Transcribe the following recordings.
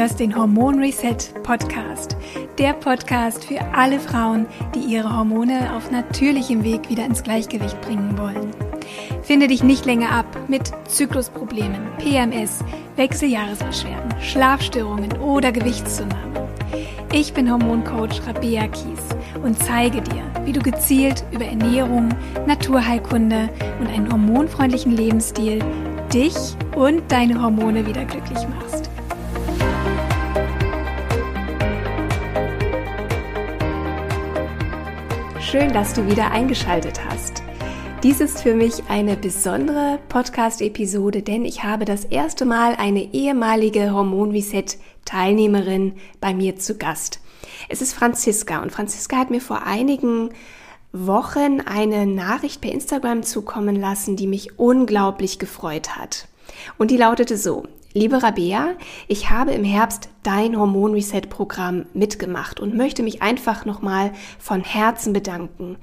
hörst den Hormon Reset Podcast. Der Podcast für alle Frauen, die ihre Hormone auf natürlichem Weg wieder ins Gleichgewicht bringen wollen. Finde dich nicht länger ab mit Zyklusproblemen, PMS, Wechseljahresbeschwerden, Schlafstörungen oder Gewichtszunahme. Ich bin Hormoncoach Rabea Kies und zeige dir, wie du gezielt über Ernährung, Naturheilkunde und einen hormonfreundlichen Lebensstil dich und deine Hormone wieder glücklich machst. Schön, dass du wieder eingeschaltet hast. Dies ist für mich eine besondere Podcast-Episode, denn ich habe das erste Mal eine ehemalige Hormon Reset-Teilnehmerin bei mir zu Gast. Es ist Franziska und Franziska hat mir vor einigen Wochen eine Nachricht per Instagram zukommen lassen, die mich unglaublich gefreut hat. Und die lautete so, Liebe Rabea, ich habe im Herbst dein Hormon Reset Programm mitgemacht und möchte mich einfach nochmal von Herzen bedanken.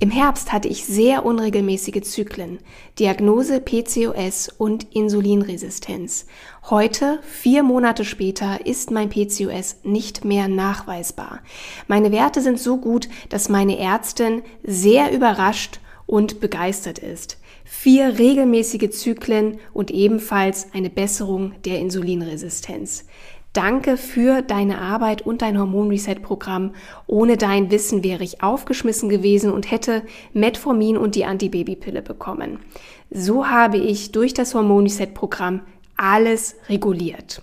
Im Herbst hatte ich sehr unregelmäßige Zyklen, Diagnose PCOS und Insulinresistenz. Heute, vier Monate später, ist mein PCOS nicht mehr nachweisbar. Meine Werte sind so gut, dass meine Ärztin sehr überrascht und begeistert ist vier regelmäßige Zyklen und ebenfalls eine Besserung der Insulinresistenz. Danke für deine Arbeit und dein Hormon-Reset-Programm. Ohne dein Wissen wäre ich aufgeschmissen gewesen und hätte Metformin und die Antibabypille bekommen. So habe ich durch das Hormon-Reset-Programm alles reguliert.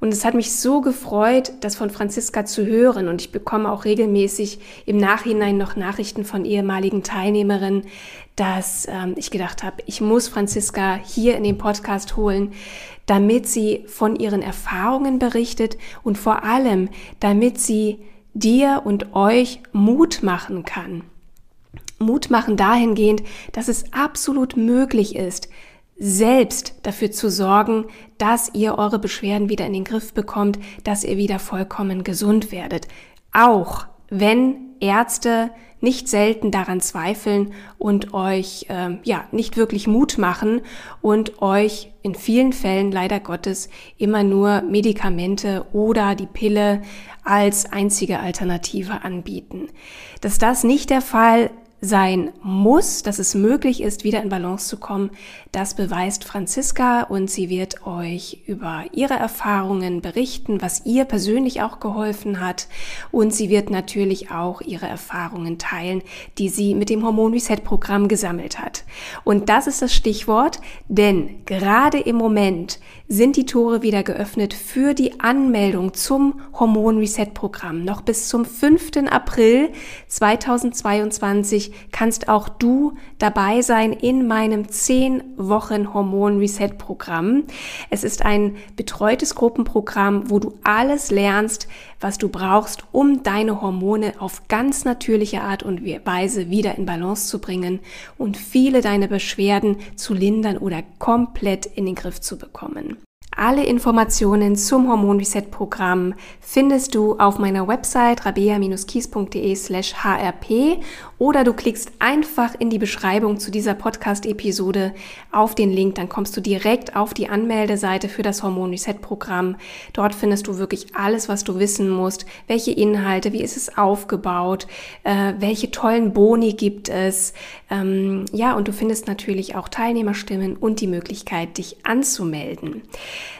Und es hat mich so gefreut, das von Franziska zu hören. Und ich bekomme auch regelmäßig im Nachhinein noch Nachrichten von ehemaligen Teilnehmerinnen, dass ähm, ich gedacht habe, ich muss Franziska hier in den Podcast holen, damit sie von ihren Erfahrungen berichtet und vor allem, damit sie dir und euch Mut machen kann. Mut machen dahingehend, dass es absolut möglich ist, selbst dafür zu sorgen, dass ihr eure Beschwerden wieder in den Griff bekommt, dass ihr wieder vollkommen gesund werdet. Auch wenn Ärzte nicht selten daran zweifeln und euch äh, ja nicht wirklich Mut machen und euch in vielen Fällen leider Gottes immer nur Medikamente oder die Pille als einzige Alternative anbieten. Dass das nicht der Fall sein muss, dass es möglich ist, wieder in Balance zu kommen, das beweist Franziska und sie wird euch über ihre Erfahrungen berichten, was ihr persönlich auch geholfen hat und sie wird natürlich auch ihre Erfahrungen teilen, die sie mit dem Hormon Reset Programm gesammelt hat. Und das ist das Stichwort, denn gerade im Moment sind die Tore wieder geöffnet für die Anmeldung zum Hormon Reset Programm. Noch bis zum 5. April 2022 kannst auch du dabei sein in meinem 10 Wochen Hormon Reset Programm. Es ist ein betreutes Gruppenprogramm, wo du alles lernst, was du brauchst, um deine Hormone auf ganz natürliche Art und Weise wieder in Balance zu bringen und viele deine Beschwerden zu lindern oder komplett in den Griff zu bekommen. Alle Informationen zum Hormon Reset Programm findest du auf meiner Website rabea-kies.de slash hrp oder du klickst einfach in die Beschreibung zu dieser Podcast-Episode auf den Link, dann kommst du direkt auf die Anmeldeseite für das Hormon Reset Programm. Dort findest du wirklich alles, was du wissen musst, welche Inhalte, wie ist es aufgebaut, äh, welche tollen Boni gibt es, ähm, ja, und du findest natürlich auch Teilnehmerstimmen und die Möglichkeit, dich anzumelden.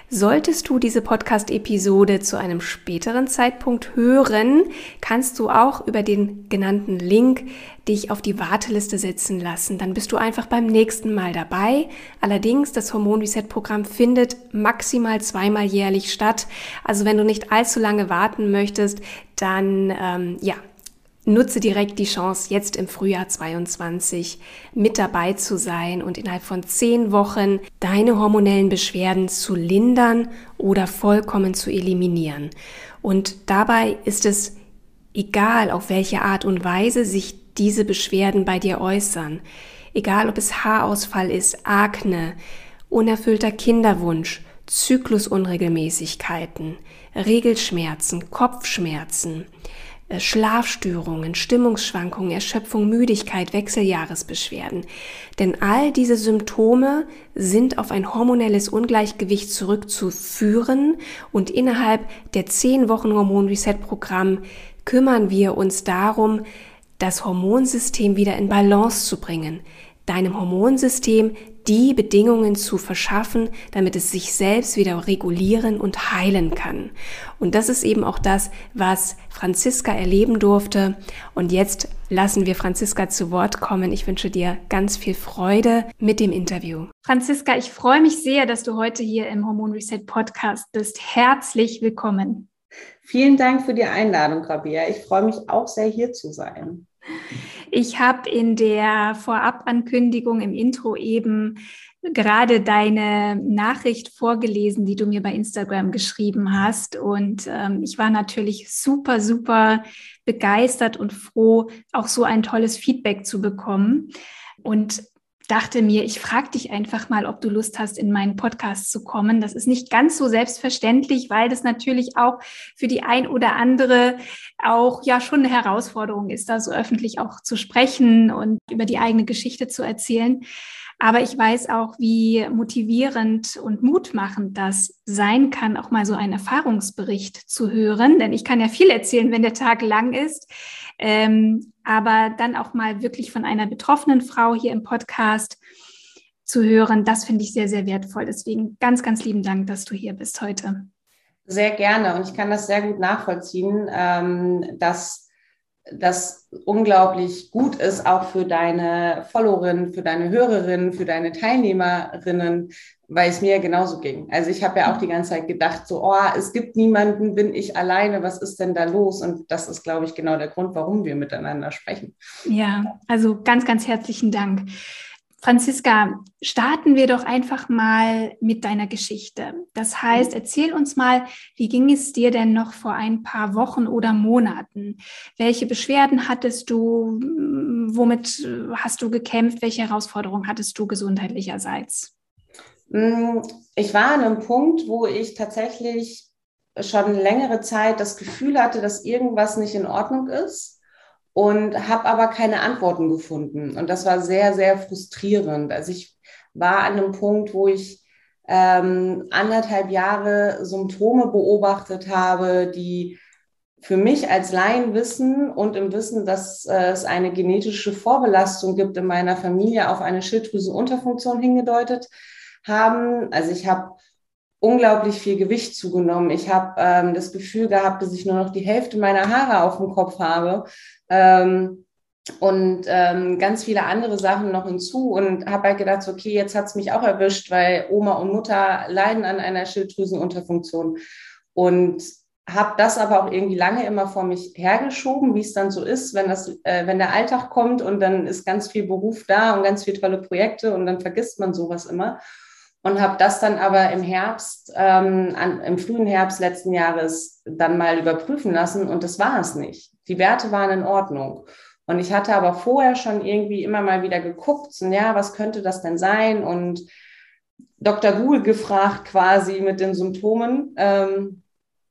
Solltest du diese Podcast-Episode zu einem späteren Zeitpunkt hören, kannst du auch über den genannten Link dich auf die Warteliste setzen lassen. Dann bist du einfach beim nächsten Mal dabei. Allerdings, das Hormon Reset Programm findet maximal zweimal jährlich statt. Also wenn du nicht allzu lange warten möchtest, dann ähm, ja, nutze direkt die Chance, jetzt im Frühjahr 22 mit dabei zu sein und innerhalb von zehn Wochen deine hormonellen Beschwerden zu lindern oder vollkommen zu eliminieren. Und dabei ist es egal, auf welche Art und Weise sich diese Beschwerden bei dir äußern. Egal, ob es Haarausfall ist, Akne, unerfüllter Kinderwunsch, Zyklusunregelmäßigkeiten, Regelschmerzen, Kopfschmerzen, Schlafstörungen, Stimmungsschwankungen, Erschöpfung, Müdigkeit, Wechseljahresbeschwerden. Denn all diese Symptome sind auf ein hormonelles Ungleichgewicht zurückzuführen und innerhalb der 10 Wochen Hormon Reset Programm kümmern wir uns darum, das Hormonsystem wieder in Balance zu bringen, deinem Hormonsystem die Bedingungen zu verschaffen, damit es sich selbst wieder regulieren und heilen kann. Und das ist eben auch das, was Franziska erleben durfte. Und jetzt lassen wir Franziska zu Wort kommen. Ich wünsche dir ganz viel Freude mit dem Interview. Franziska, ich freue mich sehr, dass du heute hier im Hormon Reset Podcast bist. Herzlich willkommen. Vielen Dank für die Einladung, Rabia. Ich freue mich auch sehr, hier zu sein. Ich habe in der Vorabankündigung im Intro eben gerade deine Nachricht vorgelesen, die du mir bei Instagram geschrieben hast. Und ähm, ich war natürlich super, super begeistert und froh, auch so ein tolles Feedback zu bekommen. Und dachte mir, ich frage dich einfach mal, ob du Lust hast, in meinen Podcast zu kommen. Das ist nicht ganz so selbstverständlich, weil das natürlich auch für die ein oder andere auch ja schon eine Herausforderung ist, da so öffentlich auch zu sprechen und über die eigene Geschichte zu erzählen. Aber ich weiß auch, wie motivierend und mutmachend das sein kann, auch mal so einen Erfahrungsbericht zu hören. Denn ich kann ja viel erzählen, wenn der Tag lang ist. Ähm, aber dann auch mal wirklich von einer betroffenen Frau hier im Podcast zu hören, das finde ich sehr, sehr wertvoll. Deswegen ganz, ganz lieben Dank, dass du hier bist heute. Sehr gerne und ich kann das sehr gut nachvollziehen, ähm, dass das unglaublich gut ist, auch für deine Followerinnen, für deine Hörerinnen, für deine Teilnehmerinnen, weil es mir genauso ging. Also ich habe ja auch die ganze Zeit gedacht, so, oh, es gibt niemanden, bin ich alleine, was ist denn da los? Und das ist, glaube ich, genau der Grund, warum wir miteinander sprechen. Ja, also ganz, ganz herzlichen Dank. Franziska, starten wir doch einfach mal mit deiner Geschichte. Das heißt, erzähl uns mal, wie ging es dir denn noch vor ein paar Wochen oder Monaten? Welche Beschwerden hattest du? Womit hast du gekämpft? Welche Herausforderungen hattest du gesundheitlicherseits? Mm, ich war an einem Punkt, wo ich tatsächlich schon längere Zeit das Gefühl hatte, dass irgendwas nicht in Ordnung ist und habe aber keine Antworten gefunden. Und das war sehr, sehr frustrierend. Also ich war an einem Punkt, wo ich ähm, anderthalb Jahre Symptome beobachtet habe, die für mich als Laien wissen und im Wissen, dass äh, es eine genetische Vorbelastung gibt in meiner Familie auf eine Schilddrüsenunterfunktion hingedeutet haben. Also ich habe unglaublich viel Gewicht zugenommen. Ich habe ähm, das Gefühl gehabt, dass ich nur noch die Hälfte meiner Haare auf dem Kopf habe. Ähm, und ähm, ganz viele andere Sachen noch hinzu und habe halt gedacht, okay, jetzt hat es mich auch erwischt, weil Oma und Mutter leiden an einer Schilddrüsenunterfunktion. Und habe das aber auch irgendwie lange immer vor mich hergeschoben, wie es dann so ist, wenn das, äh, wenn der Alltag kommt und dann ist ganz viel Beruf da und ganz viele tolle Projekte und dann vergisst man sowas immer und habe das dann aber im Herbst, ähm, an, im frühen Herbst letzten Jahres dann mal überprüfen lassen und das war es nicht. Die Werte waren in Ordnung. Und ich hatte aber vorher schon irgendwie immer mal wieder geguckt, so, ja, was könnte das denn sein? Und Dr. Google gefragt quasi mit den Symptomen ähm,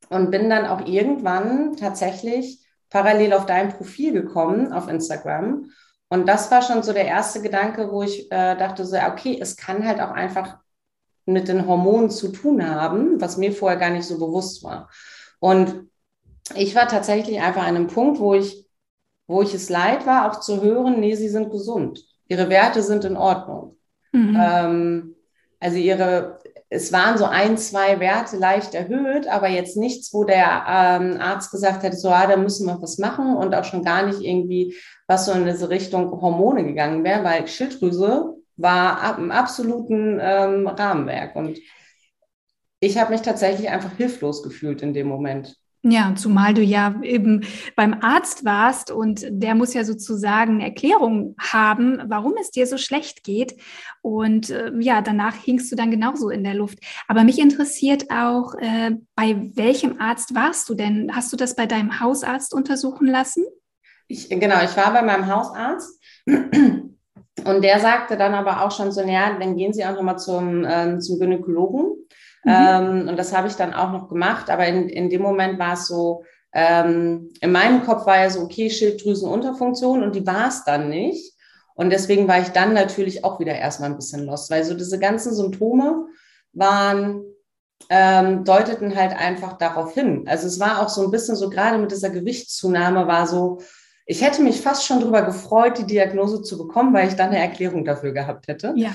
und bin dann auch irgendwann tatsächlich parallel auf dein Profil gekommen auf Instagram. Und das war schon so der erste Gedanke, wo ich äh, dachte so, okay, es kann halt auch einfach mit den Hormonen zu tun haben, was mir vorher gar nicht so bewusst war. Und ich war tatsächlich einfach an einem Punkt, wo ich, wo ich es leid war, auch zu hören, nee, sie sind gesund. Ihre Werte sind in Ordnung. Mhm. Ähm, also ihre, es waren so ein, zwei Werte leicht erhöht, aber jetzt nichts, wo der ähm, Arzt gesagt hätte, so, ah, da müssen wir was machen und auch schon gar nicht irgendwie, was so in diese Richtung Hormone gegangen wäre, weil Schilddrüse war im absoluten ähm, Rahmenwerk. Und ich habe mich tatsächlich einfach hilflos gefühlt in dem Moment. Ja, zumal du ja eben beim Arzt warst und der muss ja sozusagen eine Erklärung haben, warum es dir so schlecht geht. Und äh, ja, danach hingst du dann genauso in der Luft. Aber mich interessiert auch, äh, bei welchem Arzt warst du denn? Hast du das bei deinem Hausarzt untersuchen lassen? Ich, genau, ich war bei meinem Hausarzt. Und der sagte dann aber auch schon so, naja, dann gehen Sie auch nochmal zum, ähm, zum Gynäkologen. Mhm. Ähm, und das habe ich dann auch noch gemacht. Aber in, in dem Moment war es so, ähm, in meinem Kopf war ja so, okay, Schilddrüsenunterfunktion und die war es dann nicht. Und deswegen war ich dann natürlich auch wieder erstmal ein bisschen lost, weil so diese ganzen Symptome waren, ähm, deuteten halt einfach darauf hin. Also es war auch so ein bisschen so, gerade mit dieser Gewichtszunahme war so, ich hätte mich fast schon darüber gefreut, die Diagnose zu bekommen, weil ich dann eine Erklärung dafür gehabt hätte. Ja.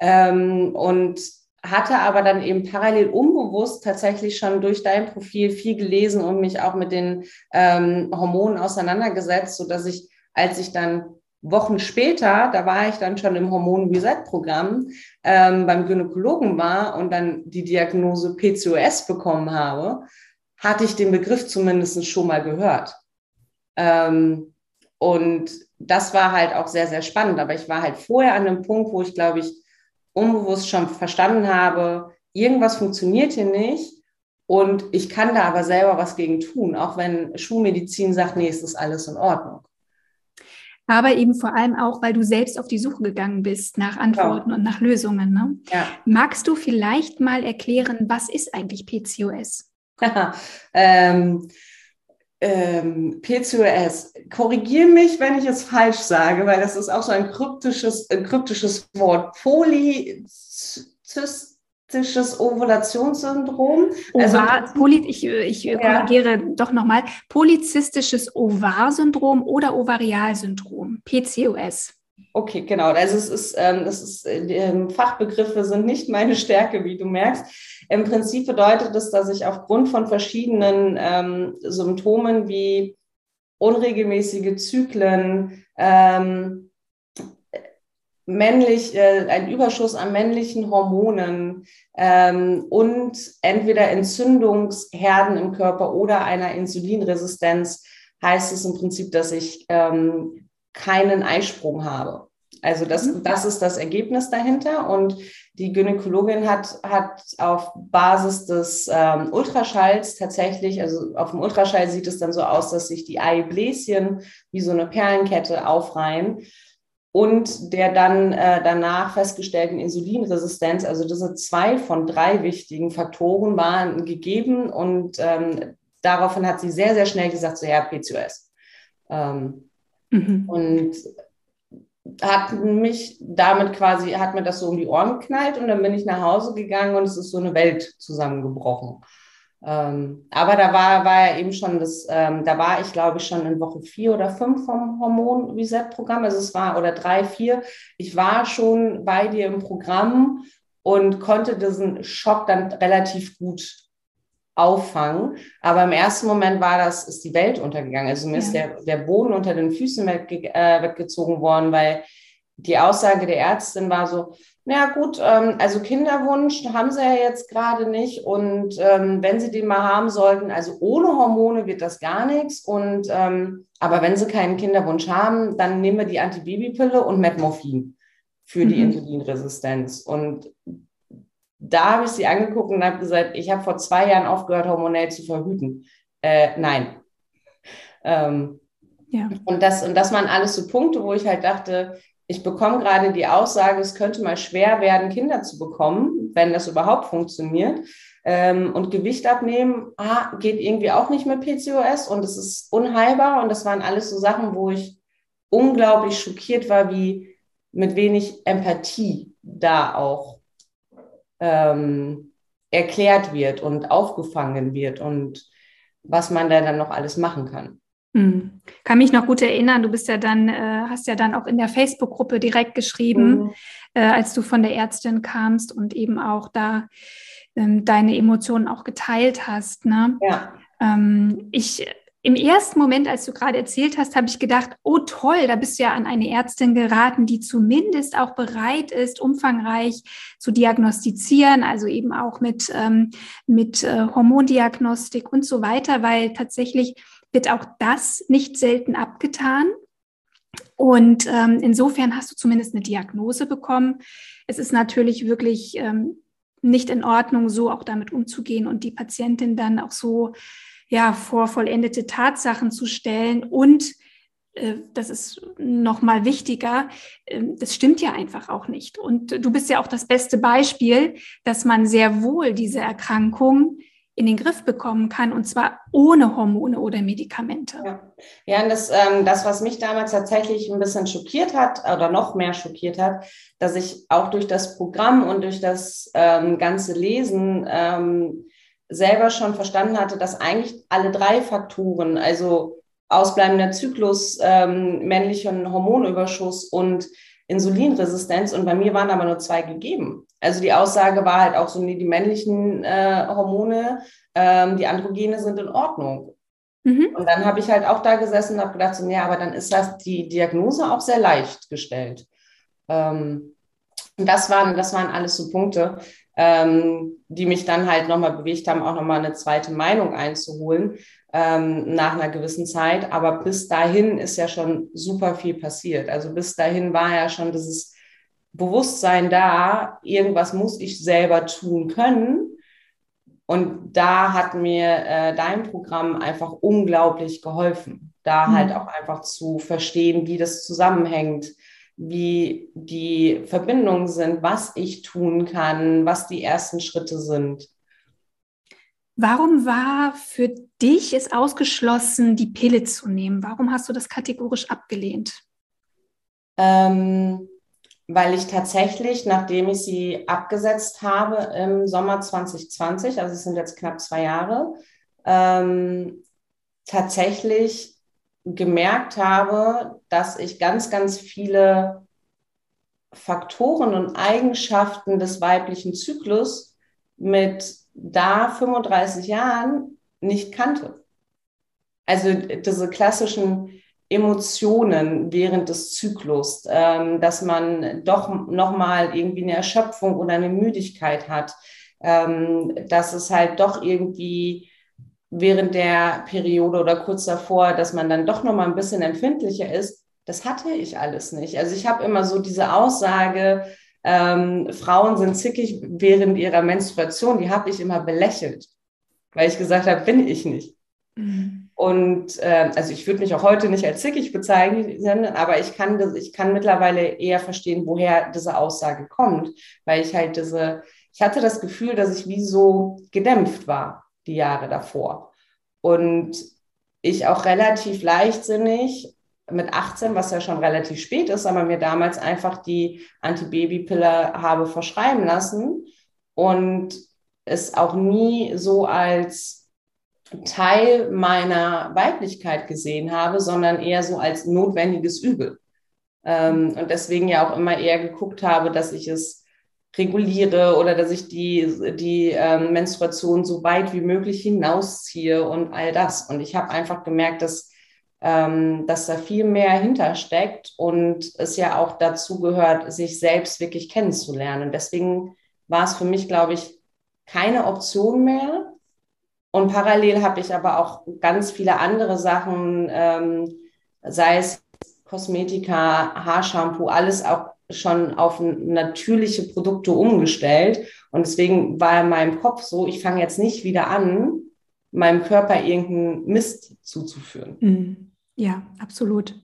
Ähm, und hatte aber dann eben parallel unbewusst tatsächlich schon durch dein Profil viel gelesen und mich auch mit den ähm, Hormonen auseinandergesetzt, so dass ich, als ich dann Wochen später, da war ich dann schon im Hormon-Reset-Programm ähm, beim Gynäkologen war und dann die Diagnose PCOS bekommen habe, hatte ich den Begriff zumindest schon mal gehört. Ähm, und das war halt auch sehr, sehr spannend. Aber ich war halt vorher an einem Punkt, wo ich, glaube ich, unbewusst schon verstanden habe, irgendwas funktioniert hier nicht und ich kann da aber selber was gegen tun, auch wenn Schulmedizin sagt, nee, es ist alles in Ordnung. Aber eben vor allem auch, weil du selbst auf die Suche gegangen bist nach Antworten ja. und nach Lösungen. Ne? Ja. Magst du vielleicht mal erklären, was ist eigentlich PCOS? ähm, ähm, PCOS. Korrigiere mich, wenn ich es falsch sage, weil das ist auch so ein kryptisches, ein kryptisches Wort. Polyzystisches Ovulationssyndrom. Also, Poly, ich, ich ja. korrigiere doch nochmal. Polyzystisches Ovarsyndrom oder Ovarialsyndrom. PCOS. Okay, genau. Also es ist, ähm, das ist, äh, Fachbegriffe sind nicht meine Stärke, wie du merkst. Im Prinzip bedeutet es, dass ich aufgrund von verschiedenen ähm, Symptomen wie unregelmäßige Zyklen, ähm, männlich, äh, ein Überschuss an männlichen Hormonen ähm, und entweder Entzündungsherden im Körper oder einer Insulinresistenz heißt es im Prinzip, dass ich ähm, keinen Eisprung habe. Also das, mhm. das ist das Ergebnis dahinter. Und die Gynäkologin hat, hat auf Basis des ähm, Ultraschalls tatsächlich, also auf dem Ultraschall sieht es dann so aus, dass sich die Eibläschen wie so eine Perlenkette aufreihen und der dann äh, danach festgestellten Insulinresistenz, also diese zwei von drei wichtigen Faktoren waren gegeben und ähm, daraufhin hat sie sehr, sehr schnell gesagt, so ja, PCOS. Ähm, mhm. Und hat mich damit quasi, hat mir das so um die Ohren geknallt und dann bin ich nach Hause gegangen und es ist so eine Welt zusammengebrochen. Ähm, aber da war, war ja eben schon das, ähm, da war ich glaube ich schon in Woche vier oder fünf vom Hormon-Reset-Programm, also es war, oder drei, vier. Ich war schon bei dir im Programm und konnte diesen Schock dann relativ gut auffangen. Aber im ersten Moment war das, ist die Welt untergegangen. Also mir ja. ist der, der Boden unter den Füßen wegge äh, weggezogen worden, weil die Aussage der Ärztin war so, na gut, ähm, also Kinderwunsch haben sie ja jetzt gerade nicht und ähm, wenn sie den mal haben sollten, also ohne Hormone wird das gar nichts und ähm, aber wenn sie keinen Kinderwunsch haben, dann nehmen wir die Antibabypille und Metmorphin für die mhm. Insulinresistenz und da habe ich sie angeguckt und habe gesagt, ich habe vor zwei Jahren aufgehört, hormonell zu verhüten. Äh, nein. Ähm, ja. und, das, und das waren alles so Punkte, wo ich halt dachte, ich bekomme gerade die Aussage, es könnte mal schwer werden, Kinder zu bekommen, wenn das überhaupt funktioniert. Ähm, und Gewicht abnehmen ah, geht irgendwie auch nicht mit PCOS und es ist unheilbar. Und das waren alles so Sachen, wo ich unglaublich schockiert war, wie mit wenig Empathie da auch ähm, erklärt wird und aufgefangen wird und was man da dann noch alles machen kann. Hm. Kann mich noch gut erinnern, du bist ja dann, äh, hast ja dann auch in der Facebook-Gruppe direkt geschrieben, mhm. äh, als du von der Ärztin kamst und eben auch da ähm, deine Emotionen auch geteilt hast. Ne? Ja. Ähm, ich im ersten Moment, als du gerade erzählt hast, habe ich gedacht, oh toll, da bist du ja an eine Ärztin geraten, die zumindest auch bereit ist, umfangreich zu diagnostizieren, also eben auch mit, ähm, mit äh, Hormondiagnostik und so weiter, weil tatsächlich wird auch das nicht selten abgetan. Und ähm, insofern hast du zumindest eine Diagnose bekommen. Es ist natürlich wirklich ähm, nicht in Ordnung, so auch damit umzugehen und die Patientin dann auch so ja, vor vollendete Tatsachen zu stellen und äh, das ist noch mal wichtiger. Ähm, das stimmt ja einfach auch nicht. Und du bist ja auch das beste Beispiel, dass man sehr wohl diese Erkrankung in den Griff bekommen kann und zwar ohne Hormone oder Medikamente. Ja, ja und das, ähm, das, was mich damals tatsächlich ein bisschen schockiert hat oder noch mehr schockiert hat, dass ich auch durch das Programm und durch das ähm, ganze Lesen ähm, selber schon verstanden hatte, dass eigentlich alle drei Faktoren, also ausbleibender Zyklus, ähm, männlichen Hormonüberschuss und Insulinresistenz und bei mir waren aber nur zwei gegeben. Also die Aussage war halt auch so, nee, die männlichen äh, Hormone, ähm, die Androgene sind in Ordnung. Mhm. Und dann habe ich halt auch da gesessen und habe gedacht, so, nee, aber dann ist das die Diagnose auch sehr leicht gestellt. Ähm, und das waren, das waren alles so Punkte, ähm, die mich dann halt nochmal bewegt haben, auch nochmal eine zweite Meinung einzuholen ähm, nach einer gewissen Zeit. Aber bis dahin ist ja schon super viel passiert. Also bis dahin war ja schon dieses Bewusstsein da, irgendwas muss ich selber tun können. Und da hat mir äh, dein Programm einfach unglaublich geholfen, da mhm. halt auch einfach zu verstehen, wie das zusammenhängt, wie die Verbindungen sind, was ich tun kann, was die ersten Schritte sind. Warum war für dich es ausgeschlossen, die Pille zu nehmen? Warum hast du das kategorisch abgelehnt? Ähm, weil ich tatsächlich, nachdem ich sie abgesetzt habe im Sommer 2020, also es sind jetzt knapp zwei Jahre, ähm, tatsächlich gemerkt habe, dass ich ganz, ganz viele Faktoren und Eigenschaften des weiblichen Zyklus mit da 35 Jahren nicht kannte. Also diese klassischen Emotionen während des Zyklus, ähm, dass man doch nochmal irgendwie eine Erschöpfung oder eine Müdigkeit hat, ähm, dass es halt doch irgendwie während der Periode oder kurz davor, dass man dann doch nochmal ein bisschen empfindlicher ist, das hatte ich alles nicht. Also ich habe immer so diese Aussage, ähm, Frauen sind zickig während ihrer Menstruation, die habe ich immer belächelt, weil ich gesagt habe, bin ich nicht. Mhm. Und äh, also ich würde mich auch heute nicht als zickig bezeichnen, aber ich kann, das, ich kann mittlerweile eher verstehen, woher diese Aussage kommt, weil ich halt diese, ich hatte das Gefühl, dass ich wie so gedämpft war die Jahre davor. Und ich auch relativ leichtsinnig mit 18, was ja schon relativ spät ist, aber mir damals einfach die Antibabypille habe verschreiben lassen und es auch nie so als Teil meiner Weiblichkeit gesehen habe, sondern eher so als notwendiges Übel. Ähm, und deswegen ja auch immer eher geguckt habe, dass ich es reguliere oder dass ich die, die ähm, Menstruation so weit wie möglich hinausziehe und all das. Und ich habe einfach gemerkt, dass ähm, dass da viel mehr hintersteckt und es ja auch dazu gehört, sich selbst wirklich kennenzulernen. deswegen war es für mich, glaube ich, keine Option mehr. Und parallel habe ich aber auch ganz viele andere Sachen, ähm, sei es Kosmetika, Haarshampoo, alles auch schon auf natürliche Produkte umgestellt. Und deswegen war in meinem Kopf so, ich fange jetzt nicht wieder an, meinem Körper irgendeinen Mist zuzuführen. Mhm. Ja, absolut.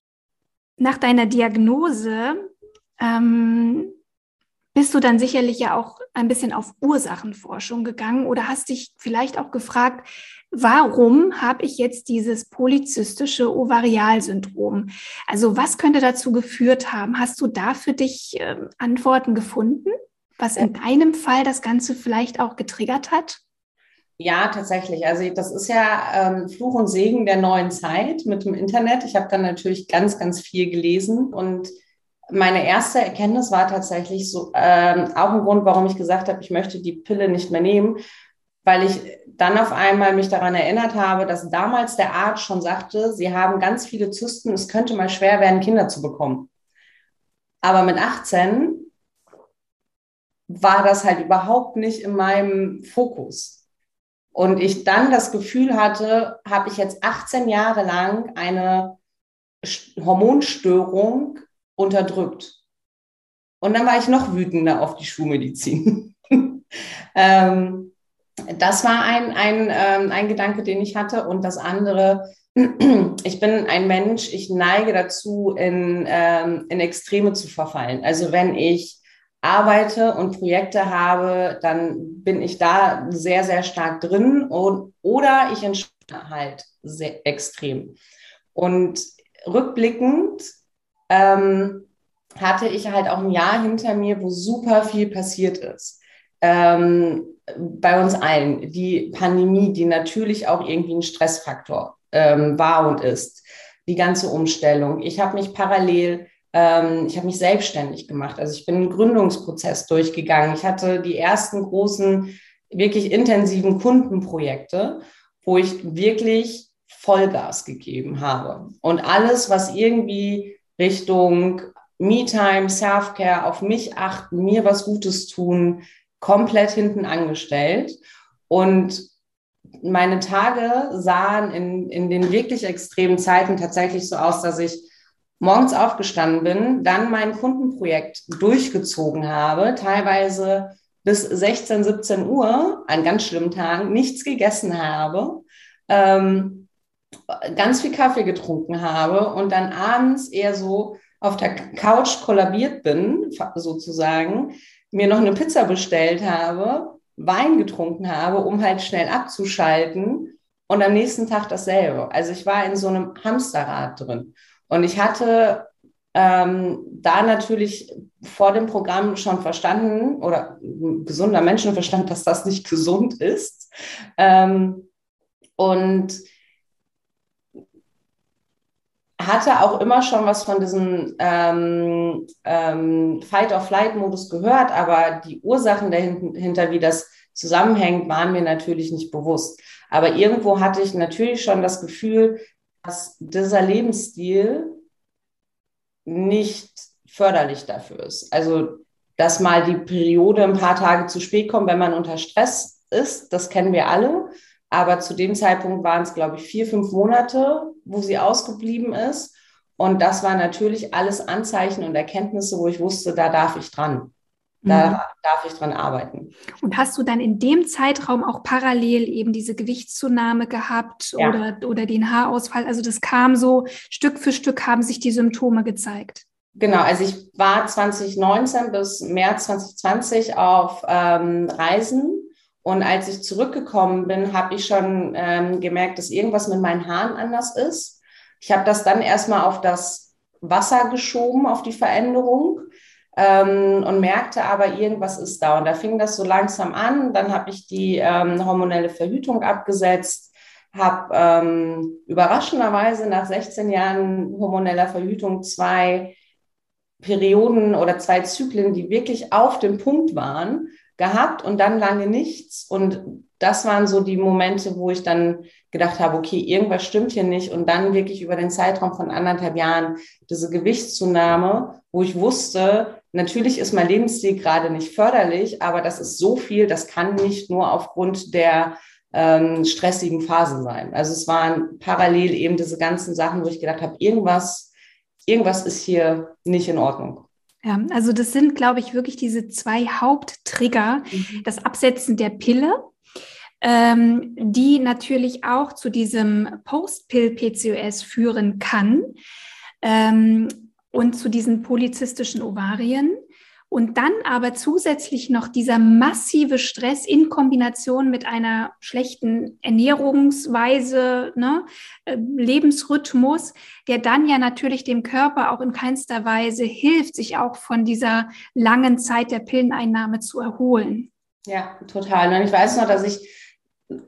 Nach deiner Diagnose ähm, bist du dann sicherlich ja auch ein bisschen auf Ursachenforschung gegangen oder hast dich vielleicht auch gefragt, warum habe ich jetzt dieses polyzystische Ovarialsyndrom? Also was könnte dazu geführt haben? Hast du da für dich äh, Antworten gefunden, was in deinem Fall das Ganze vielleicht auch getriggert hat? Ja, tatsächlich. Also das ist ja ähm, Fluch und Segen der neuen Zeit mit dem Internet. Ich habe dann natürlich ganz, ganz viel gelesen und meine erste Erkenntnis war tatsächlich so ähm, auch ein Grund, warum ich gesagt habe, ich möchte die Pille nicht mehr nehmen, weil ich dann auf einmal mich daran erinnert habe, dass damals der Arzt schon sagte, sie haben ganz viele Zysten, es könnte mal schwer werden, Kinder zu bekommen. Aber mit 18 war das halt überhaupt nicht in meinem Fokus. Und ich dann das Gefühl hatte, habe ich jetzt 18 Jahre lang eine Hormonstörung unterdrückt. Und dann war ich noch wütender auf die Schulmedizin. ähm, das war ein, ein, ähm, ein Gedanke, den ich hatte. Und das andere, ich bin ein Mensch, ich neige dazu, in, ähm, in Extreme zu verfallen. Also wenn ich arbeite und Projekte habe, dann bin ich da sehr, sehr stark drin und, oder ich entspanne halt sehr extrem. Und rückblickend ähm, hatte ich halt auch ein Jahr hinter mir, wo super viel passiert ist. Ähm, bei uns allen. Die Pandemie, die natürlich auch irgendwie ein Stressfaktor ähm, war und ist. Die ganze Umstellung. Ich habe mich parallel ähm, ich habe mich selbstständig gemacht. Also ich bin einen Gründungsprozess durchgegangen. Ich hatte die ersten großen, wirklich intensiven Kundenprojekte, wo ich wirklich Vollgas gegeben habe. Und alles, was irgendwie Richtung Me-Time, Self-Care, auf mich achten, mir was Gutes tun, komplett hinten angestellt. Und meine Tage sahen in, in den wirklich extremen Zeiten tatsächlich so aus, dass ich morgens aufgestanden bin, dann mein Kundenprojekt durchgezogen habe, teilweise bis 16, 17 Uhr, an ganz schlimmen Tagen, nichts gegessen habe, ähm, ganz viel Kaffee getrunken habe und dann abends eher so auf der Couch kollabiert bin, sozusagen, mir noch eine Pizza bestellt habe, Wein getrunken habe, um halt schnell abzuschalten und am nächsten Tag dasselbe. Also ich war in so einem Hamsterrad drin. Und ich hatte ähm, da natürlich vor dem Programm schon verstanden oder gesunder Menschenverstand, dass das nicht gesund ist. Ähm, und hatte auch immer schon was von diesem ähm, ähm, Fight-or-Flight-Modus gehört, aber die Ursachen dahinter, wie das zusammenhängt, waren mir natürlich nicht bewusst. Aber irgendwo hatte ich natürlich schon das Gefühl, dass dieser Lebensstil nicht förderlich dafür ist. Also, dass mal die Periode ein paar Tage zu spät kommt, wenn man unter Stress ist, das kennen wir alle. Aber zu dem Zeitpunkt waren es, glaube ich, vier, fünf Monate, wo sie ausgeblieben ist. Und das war natürlich alles Anzeichen und Erkenntnisse, wo ich wusste, da darf ich dran. Da mhm. darf ich dran arbeiten. Und hast du dann in dem Zeitraum auch parallel eben diese Gewichtszunahme gehabt ja. oder, oder den Haarausfall? Also das kam so, Stück für Stück haben sich die Symptome gezeigt. Genau, also ich war 2019 bis März 2020 auf ähm, Reisen und als ich zurückgekommen bin, habe ich schon ähm, gemerkt, dass irgendwas mit meinen Haaren anders ist. Ich habe das dann erstmal auf das Wasser geschoben, auf die Veränderung ähm, und merkte aber, irgendwas ist da. Und da fing das so langsam an. Dann habe ich die ähm, hormonelle Verhütung abgesetzt, habe ähm, überraschenderweise nach 16 Jahren hormoneller Verhütung zwei Perioden oder zwei Zyklen, die wirklich auf dem Punkt waren, gehabt und dann lange nichts. Und das waren so die Momente, wo ich dann gedacht habe, okay, irgendwas stimmt hier nicht. Und dann wirklich über den Zeitraum von anderthalb Jahren diese Gewichtszunahme, wo ich wusste, Natürlich ist mein Lebensstil gerade nicht förderlich, aber das ist so viel, das kann nicht nur aufgrund der ähm, stressigen Phase sein. Also es waren parallel eben diese ganzen Sachen, wo ich gedacht habe, irgendwas, irgendwas ist hier nicht in Ordnung. Ja, also das sind, glaube ich, wirklich diese zwei Haupttrigger. Mhm. Das Absetzen der Pille, ähm, die natürlich auch zu diesem Post-Pill-PCOS führen kann. Ähm, und zu diesen polyzystischen Ovarien. Und dann aber zusätzlich noch dieser massive Stress in Kombination mit einer schlechten Ernährungsweise, ne, äh, Lebensrhythmus, der dann ja natürlich dem Körper auch in keinster Weise hilft, sich auch von dieser langen Zeit der Pilleneinnahme zu erholen. Ja, total. Und ich weiß noch, dass ich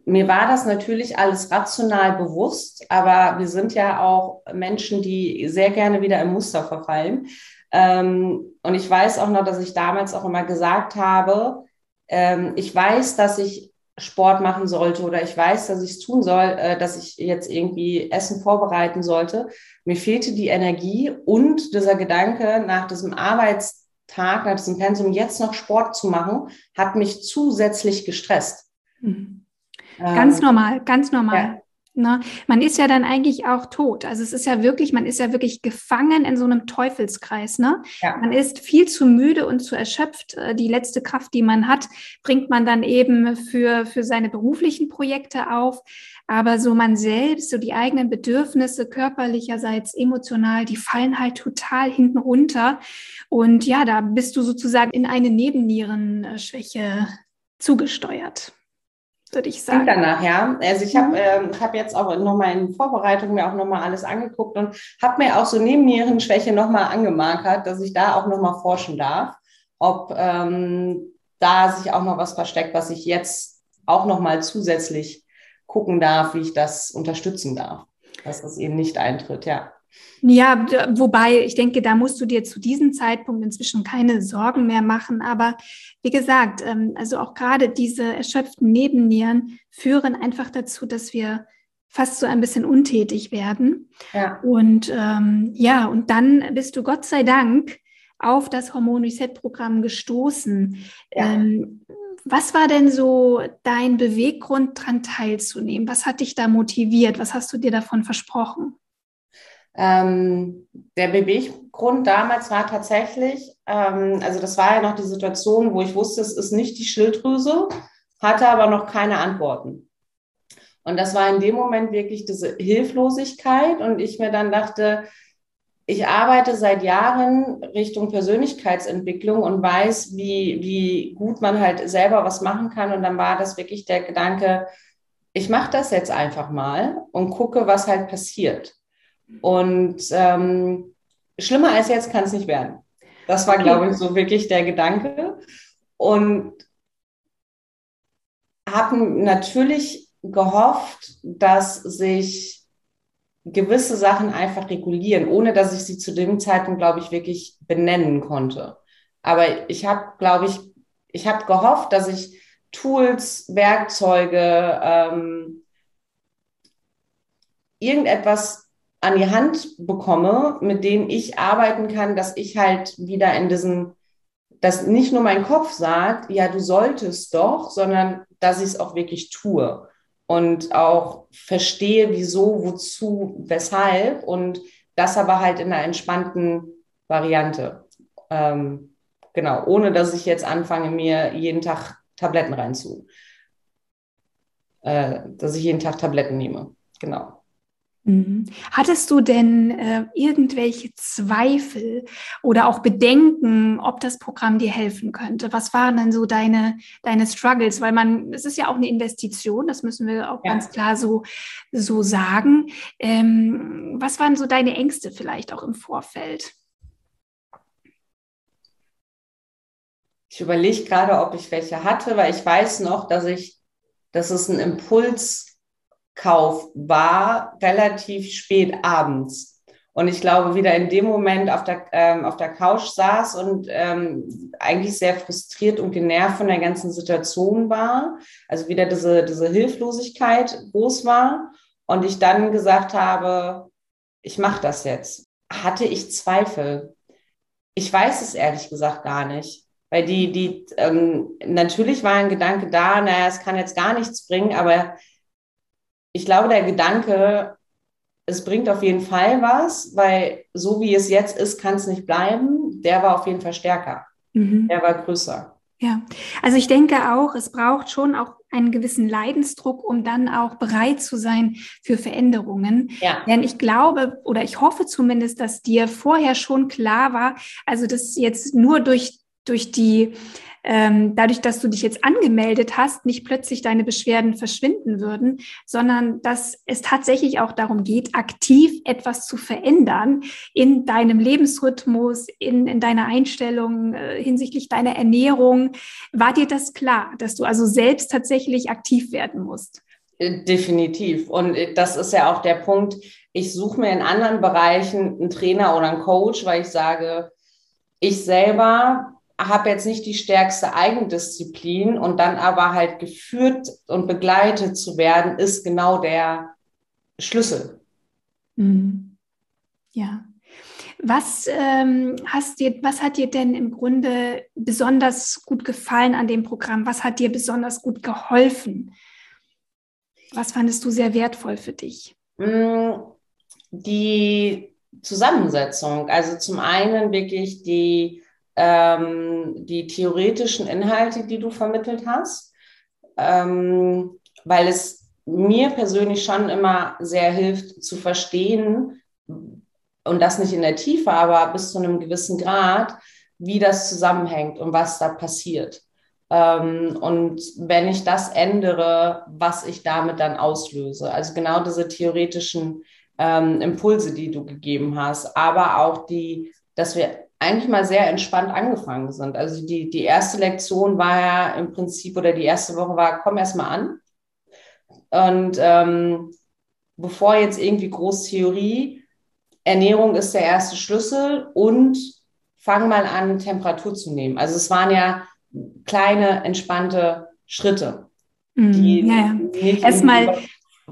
mir war das natürlich alles rational bewusst, aber wir sind ja auch Menschen, die sehr gerne wieder im Muster verfallen. Ähm, und ich weiß auch noch, dass ich damals auch immer gesagt habe, ähm, ich weiß, dass ich Sport machen sollte oder ich weiß, dass ich es tun soll, äh, dass ich jetzt irgendwie Essen vorbereiten sollte. Mir fehlte die Energie und dieser Gedanke nach diesem Arbeitstag, nach diesem Pensum jetzt noch Sport zu machen, hat mich zusätzlich gestresst. Mhm. Ganz ähm, normal, ganz normal. Ne? Man ist ja dann eigentlich auch tot. Also es ist ja wirklich, man ist ja wirklich gefangen in so einem Teufelskreis. Ne? Ja. Man ist viel zu müde und zu erschöpft. Äh, die letzte Kraft, die man hat, bringt man dann eben für, für seine beruflichen Projekte auf. Aber so man selbst, so die eigenen Bedürfnisse körperlicherseits, emotional, die fallen halt total hinten runter. Und ja, da bist du sozusagen in eine Nebennierenschwäche zugesteuert würde ich sagen. Klingt danach, ja. Also ich habe mhm. ähm, hab jetzt auch nochmal in Vorbereitung mir auch nochmal alles angeguckt und habe mir auch so Nebennierenschwäche nochmal angemarkert, dass ich da auch nochmal forschen darf, ob ähm, da sich auch noch was versteckt, was ich jetzt auch nochmal zusätzlich gucken darf, wie ich das unterstützen darf, dass das eben nicht eintritt, ja. Ja, wobei ich denke, da musst du dir zu diesem Zeitpunkt inzwischen keine Sorgen mehr machen. Aber wie gesagt, ähm, also auch gerade diese erschöpften Nebennieren führen einfach dazu, dass wir fast so ein bisschen untätig werden. Ja. Und ähm, ja, und dann bist du Gott sei Dank auf das Hormon Reset Programm gestoßen. Ja. Ähm, was war denn so dein Beweggrund, daran teilzunehmen? Was hat dich da motiviert? Was hast du dir davon versprochen? Ähm, der Beweggrund damals war tatsächlich, ähm, also das war ja noch die Situation, wo ich wusste, es ist nicht die Schilddrüse, hatte aber noch keine Antworten. Und das war in dem Moment wirklich diese Hilflosigkeit und ich mir dann dachte, ich arbeite seit Jahren Richtung Persönlichkeitsentwicklung und weiß, wie, wie gut man halt selber was machen kann. Und dann war das wirklich der Gedanke, ich mache das jetzt einfach mal und gucke, was halt passiert. Und ähm, schlimmer als jetzt kann es nicht werden. Das war, glaube ich, so wirklich der Gedanke. Und haben natürlich gehofft, dass sich gewisse Sachen einfach regulieren, ohne dass ich sie zu dem Zeitpunkt, glaube ich, wirklich benennen konnte. Aber ich habe, glaube ich, ich habe gehofft, dass ich Tools, Werkzeuge, ähm, irgendetwas an die Hand bekomme, mit denen ich arbeiten kann, dass ich halt wieder in diesen, dass nicht nur mein Kopf sagt, ja, du solltest doch, sondern dass ich es auch wirklich tue und auch verstehe, wieso, wozu, weshalb und das aber halt in einer entspannten Variante. Ähm, genau, ohne dass ich jetzt anfange, mir jeden Tag Tabletten reinzu, äh, dass ich jeden Tag Tabletten nehme. Genau. Mhm. Hattest du denn äh, irgendwelche Zweifel oder auch Bedenken, ob das Programm dir helfen könnte? Was waren denn so deine, deine Struggles? Weil man, es ist ja auch eine Investition, das müssen wir auch ja. ganz klar so, so sagen. Ähm, was waren so deine Ängste vielleicht auch im Vorfeld? Ich überlege gerade, ob ich welche hatte, weil ich weiß noch, dass ich, dass es ein Impuls Kauf war relativ spät abends. Und ich glaube, wieder in dem Moment auf der, ähm, auf der Couch saß und ähm, eigentlich sehr frustriert und genervt von der ganzen Situation war. Also wieder diese, diese Hilflosigkeit groß war. Und ich dann gesagt habe, ich mache das jetzt. Hatte ich Zweifel? Ich weiß es ehrlich gesagt gar nicht. Weil die, die, ähm, natürlich war ein Gedanke da, naja, es kann jetzt gar nichts bringen, aber ich glaube, der Gedanke, es bringt auf jeden Fall was, weil so wie es jetzt ist, kann es nicht bleiben, der war auf jeden Fall stärker. Mhm. Der war größer. Ja, also ich denke auch, es braucht schon auch einen gewissen Leidensdruck, um dann auch bereit zu sein für Veränderungen. Ja. Denn ich glaube oder ich hoffe zumindest, dass dir vorher schon klar war, also dass jetzt nur durch, durch die ähm, dadurch, dass du dich jetzt angemeldet hast, nicht plötzlich deine Beschwerden verschwinden würden, sondern dass es tatsächlich auch darum geht, aktiv etwas zu verändern in deinem Lebensrhythmus, in, in deiner Einstellung äh, hinsichtlich deiner Ernährung. War dir das klar, dass du also selbst tatsächlich aktiv werden musst? Äh, definitiv. Und äh, das ist ja auch der Punkt. Ich suche mir in anderen Bereichen einen Trainer oder einen Coach, weil ich sage, ich selber habe jetzt nicht die stärkste Eigendisziplin und dann aber halt geführt und begleitet zu werden, ist genau der Schlüssel. Mhm. Ja. Was ähm, hast dir, was hat dir denn im Grunde besonders gut gefallen an dem Programm? Was hat dir besonders gut geholfen? Was fandest du sehr wertvoll für dich? Mm, die Zusammensetzung. Also zum einen wirklich die, ähm, die theoretischen Inhalte, die du vermittelt hast, ähm, weil es mir persönlich schon immer sehr hilft zu verstehen, und das nicht in der Tiefe, aber bis zu einem gewissen Grad, wie das zusammenhängt und was da passiert. Ähm, und wenn ich das ändere, was ich damit dann auslöse. Also genau diese theoretischen ähm, Impulse, die du gegeben hast, aber auch die, dass wir eigentlich mal sehr entspannt angefangen sind. Also die, die erste Lektion war ja im Prinzip, oder die erste Woche war, komm erst mal an. Und ähm, bevor jetzt irgendwie groß Theorie, Ernährung ist der erste Schlüssel und fang mal an, Temperatur zu nehmen. Also es waren ja kleine, entspannte Schritte. Mhm. Die ja, ja. Erstmal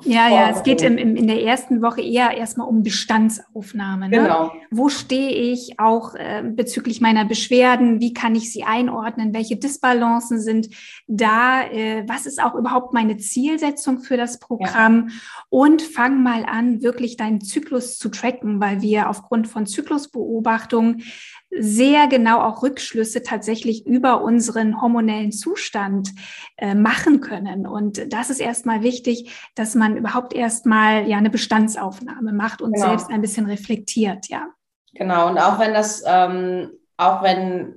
ja, ja, es geht im, im, in der ersten Woche eher erstmal um Bestandsaufnahme. Ne? Genau. Wo stehe ich auch äh, bezüglich meiner Beschwerden? Wie kann ich sie einordnen? Welche Disbalancen sind da? Äh, was ist auch überhaupt meine Zielsetzung für das Programm? Ja. Und fang mal an, wirklich deinen Zyklus zu tracken, weil wir aufgrund von Zyklusbeobachtung sehr genau auch Rückschlüsse tatsächlich über unseren hormonellen Zustand äh, machen können. Und das ist erstmal wichtig, dass man überhaupt erstmal ja eine Bestandsaufnahme macht und genau. selbst ein bisschen reflektiert, ja. Genau, und auch wenn das, ähm, auch wenn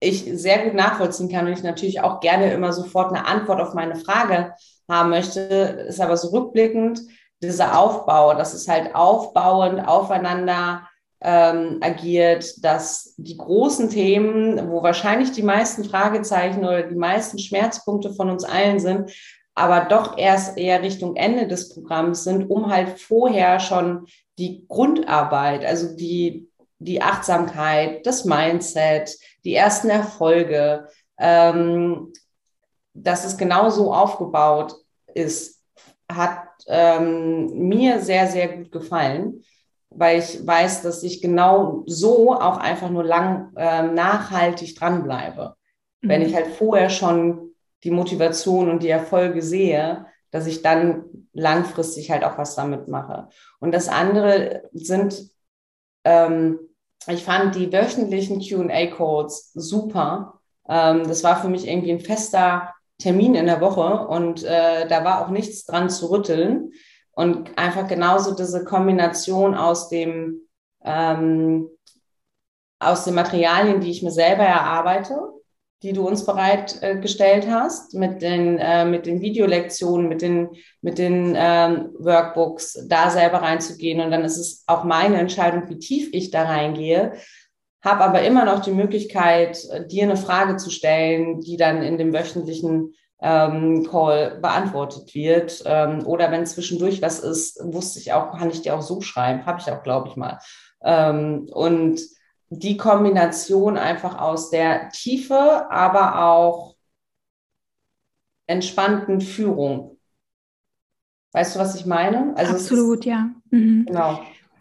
ich sehr gut nachvollziehen kann und ich natürlich auch gerne immer sofort eine Antwort auf meine Frage haben möchte, ist aber so rückblickend dieser Aufbau, das ist halt aufbauend aufeinander ähm, agiert, dass die großen Themen, wo wahrscheinlich die meisten Fragezeichen oder die meisten Schmerzpunkte von uns allen sind, aber doch erst eher Richtung Ende des Programms sind, um halt vorher schon die Grundarbeit, also die, die Achtsamkeit, das Mindset, die ersten Erfolge, ähm, dass es genau so aufgebaut ist, hat ähm, mir sehr, sehr gut gefallen weil ich weiß, dass ich genau so auch einfach nur lang äh, nachhaltig dranbleibe. Mhm. Wenn ich halt vorher schon die Motivation und die Erfolge sehe, dass ich dann langfristig halt auch was damit mache. Und das andere sind, ähm, ich fand die wöchentlichen QA-Codes super. Ähm, das war für mich irgendwie ein fester Termin in der Woche und äh, da war auch nichts dran zu rütteln. Und einfach genauso diese Kombination aus dem, ähm, aus den Materialien, die ich mir selber erarbeite, die du uns bereitgestellt äh, hast, mit den, äh, mit den Videolektionen, mit den, mit den ähm, Workbooks, da selber reinzugehen. Und dann ist es auch meine Entscheidung, wie tief ich da reingehe, habe aber immer noch die Möglichkeit, dir eine Frage zu stellen, die dann in dem wöchentlichen ähm, Call beantwortet wird. Ähm, oder wenn zwischendurch was ist, wusste ich auch, kann ich dir auch so schreiben, habe ich auch, glaube ich mal. Ähm, und die Kombination einfach aus der Tiefe, aber auch entspannten Führung. Weißt du, was ich meine? Also Absolut, ist, ja. Mhm. Genau.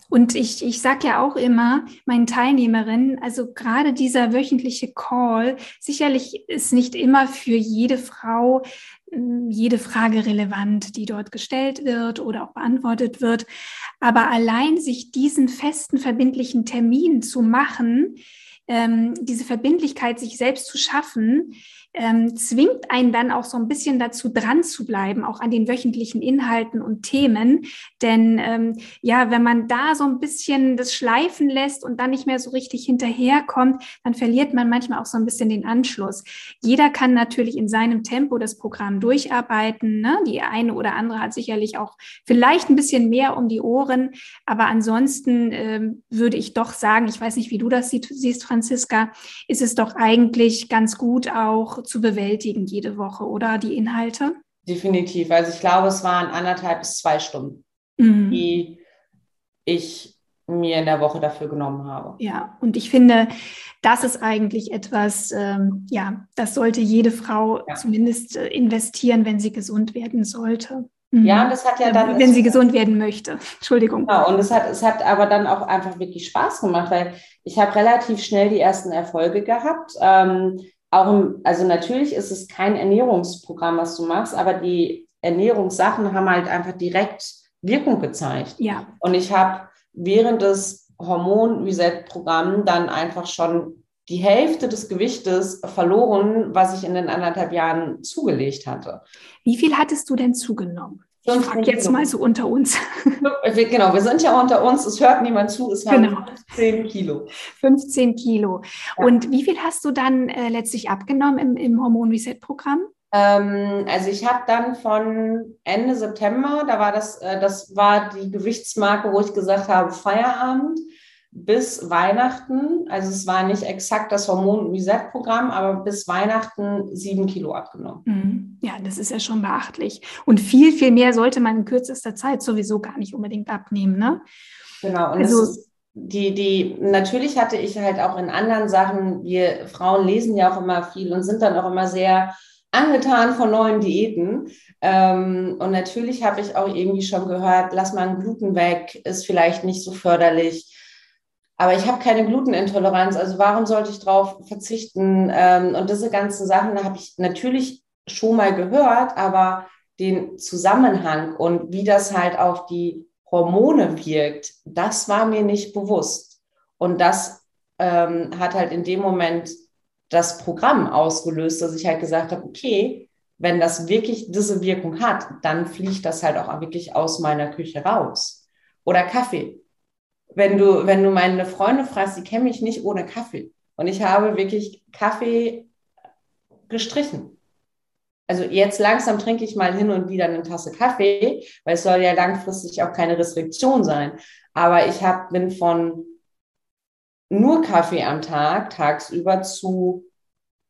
Und ich, ich sage ja auch immer meinen Teilnehmerinnen, also gerade dieser wöchentliche Call, sicherlich ist nicht immer für jede Frau hm, jede Frage relevant, die dort gestellt wird oder auch beantwortet wird. Aber allein sich diesen festen, verbindlichen Termin zu machen, ähm, diese Verbindlichkeit sich selbst zu schaffen, ähm, zwingt einen dann auch so ein bisschen dazu, dran zu bleiben, auch an den wöchentlichen Inhalten und Themen. Denn ähm, ja, wenn man da so ein bisschen das schleifen lässt und dann nicht mehr so richtig hinterherkommt, dann verliert man manchmal auch so ein bisschen den Anschluss. Jeder kann natürlich in seinem Tempo das Programm durcharbeiten. Ne? Die eine oder andere hat sicherlich auch vielleicht ein bisschen mehr um die Ohren, aber ansonsten ähm, würde ich doch sagen, ich weiß nicht, wie du das siehst, Franziska, ist es doch eigentlich ganz gut auch zu bewältigen jede Woche, oder die Inhalte? Definitiv. Also ich glaube, es waren anderthalb bis zwei Stunden, mhm. die ich mir in der Woche dafür genommen habe. Ja, und ich finde, das ist eigentlich etwas, ähm, ja, das sollte jede Frau ja. zumindest äh, investieren, wenn sie gesund werden sollte. Mhm. Ja, und das hat ja dann. Wenn sie gesund werden möchte. Entschuldigung. Genau, und es hat, es hat aber dann auch einfach wirklich Spaß gemacht, weil ich habe relativ schnell die ersten Erfolge gehabt. Ähm, auch, also natürlich ist es kein Ernährungsprogramm, was du machst, aber die Ernährungssachen haben halt einfach direkt Wirkung gezeigt. Ja. Und ich habe während des Hormon-Reset-Programms dann einfach schon die Hälfte des Gewichtes verloren, was ich in den anderthalb Jahren zugelegt hatte. Wie viel hattest du denn zugenommen? Ich frage jetzt mal so unter uns. Genau, wir sind ja unter uns, es hört niemand zu, es haben genau. 15 Kilo. 15 Kilo. Ja. Und wie viel hast du dann äh, letztlich abgenommen im, im Hormon-Reset-Programm? Ähm, also ich habe dann von Ende September, da war das, äh, das war die Gewichtsmarke, wo ich gesagt habe, Feierabend bis Weihnachten, also es war nicht exakt das Hormon-Reset-Programm, aber bis Weihnachten sieben Kilo abgenommen. Mhm. Ja, das ist ja schon beachtlich. Und viel, viel mehr sollte man in kürzester Zeit sowieso gar nicht unbedingt abnehmen, ne? Genau, und also, die, die, natürlich hatte ich halt auch in anderen Sachen, wir Frauen lesen ja auch immer viel und sind dann auch immer sehr angetan von neuen Diäten. Ähm, und natürlich habe ich auch irgendwie schon gehört, lass mal ein Gluten weg, ist vielleicht nicht so förderlich. Aber ich habe keine Glutenintoleranz, also warum sollte ich darauf verzichten? Ähm, und diese ganzen Sachen habe ich natürlich schon mal gehört, aber den Zusammenhang und wie das halt auf die Hormone wirkt, das war mir nicht bewusst. Und das ähm, hat halt in dem Moment das Programm ausgelöst, dass ich halt gesagt habe, okay, wenn das wirklich diese Wirkung hat, dann fliegt das halt auch wirklich aus meiner Küche raus. Oder Kaffee wenn du, wenn du meine Freunde fragst, die kennen mich nicht ohne Kaffee. Und ich habe wirklich Kaffee gestrichen. Also jetzt langsam trinke ich mal hin und wieder eine Tasse Kaffee, weil es soll ja langfristig auch keine Restriktion sein. Aber ich hab, bin von nur Kaffee am Tag, tagsüber zu,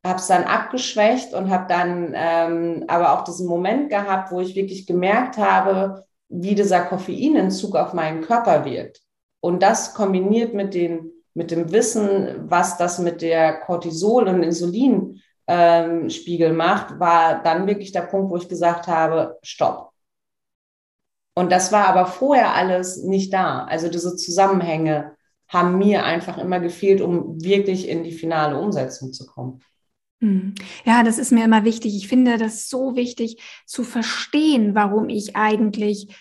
habe es dann abgeschwächt und habe dann ähm, aber auch diesen Moment gehabt, wo ich wirklich gemerkt habe, wie dieser Koffeinentzug auf meinen Körper wirkt. Und das kombiniert mit, den, mit dem Wissen, was das mit der Cortisol- und Insulinspiegel ähm, macht, war dann wirklich der Punkt, wo ich gesagt habe, stopp. Und das war aber vorher alles nicht da. Also diese Zusammenhänge haben mir einfach immer gefehlt, um wirklich in die finale Umsetzung zu kommen. Hm. Ja, das ist mir immer wichtig. Ich finde das so wichtig zu verstehen, warum ich eigentlich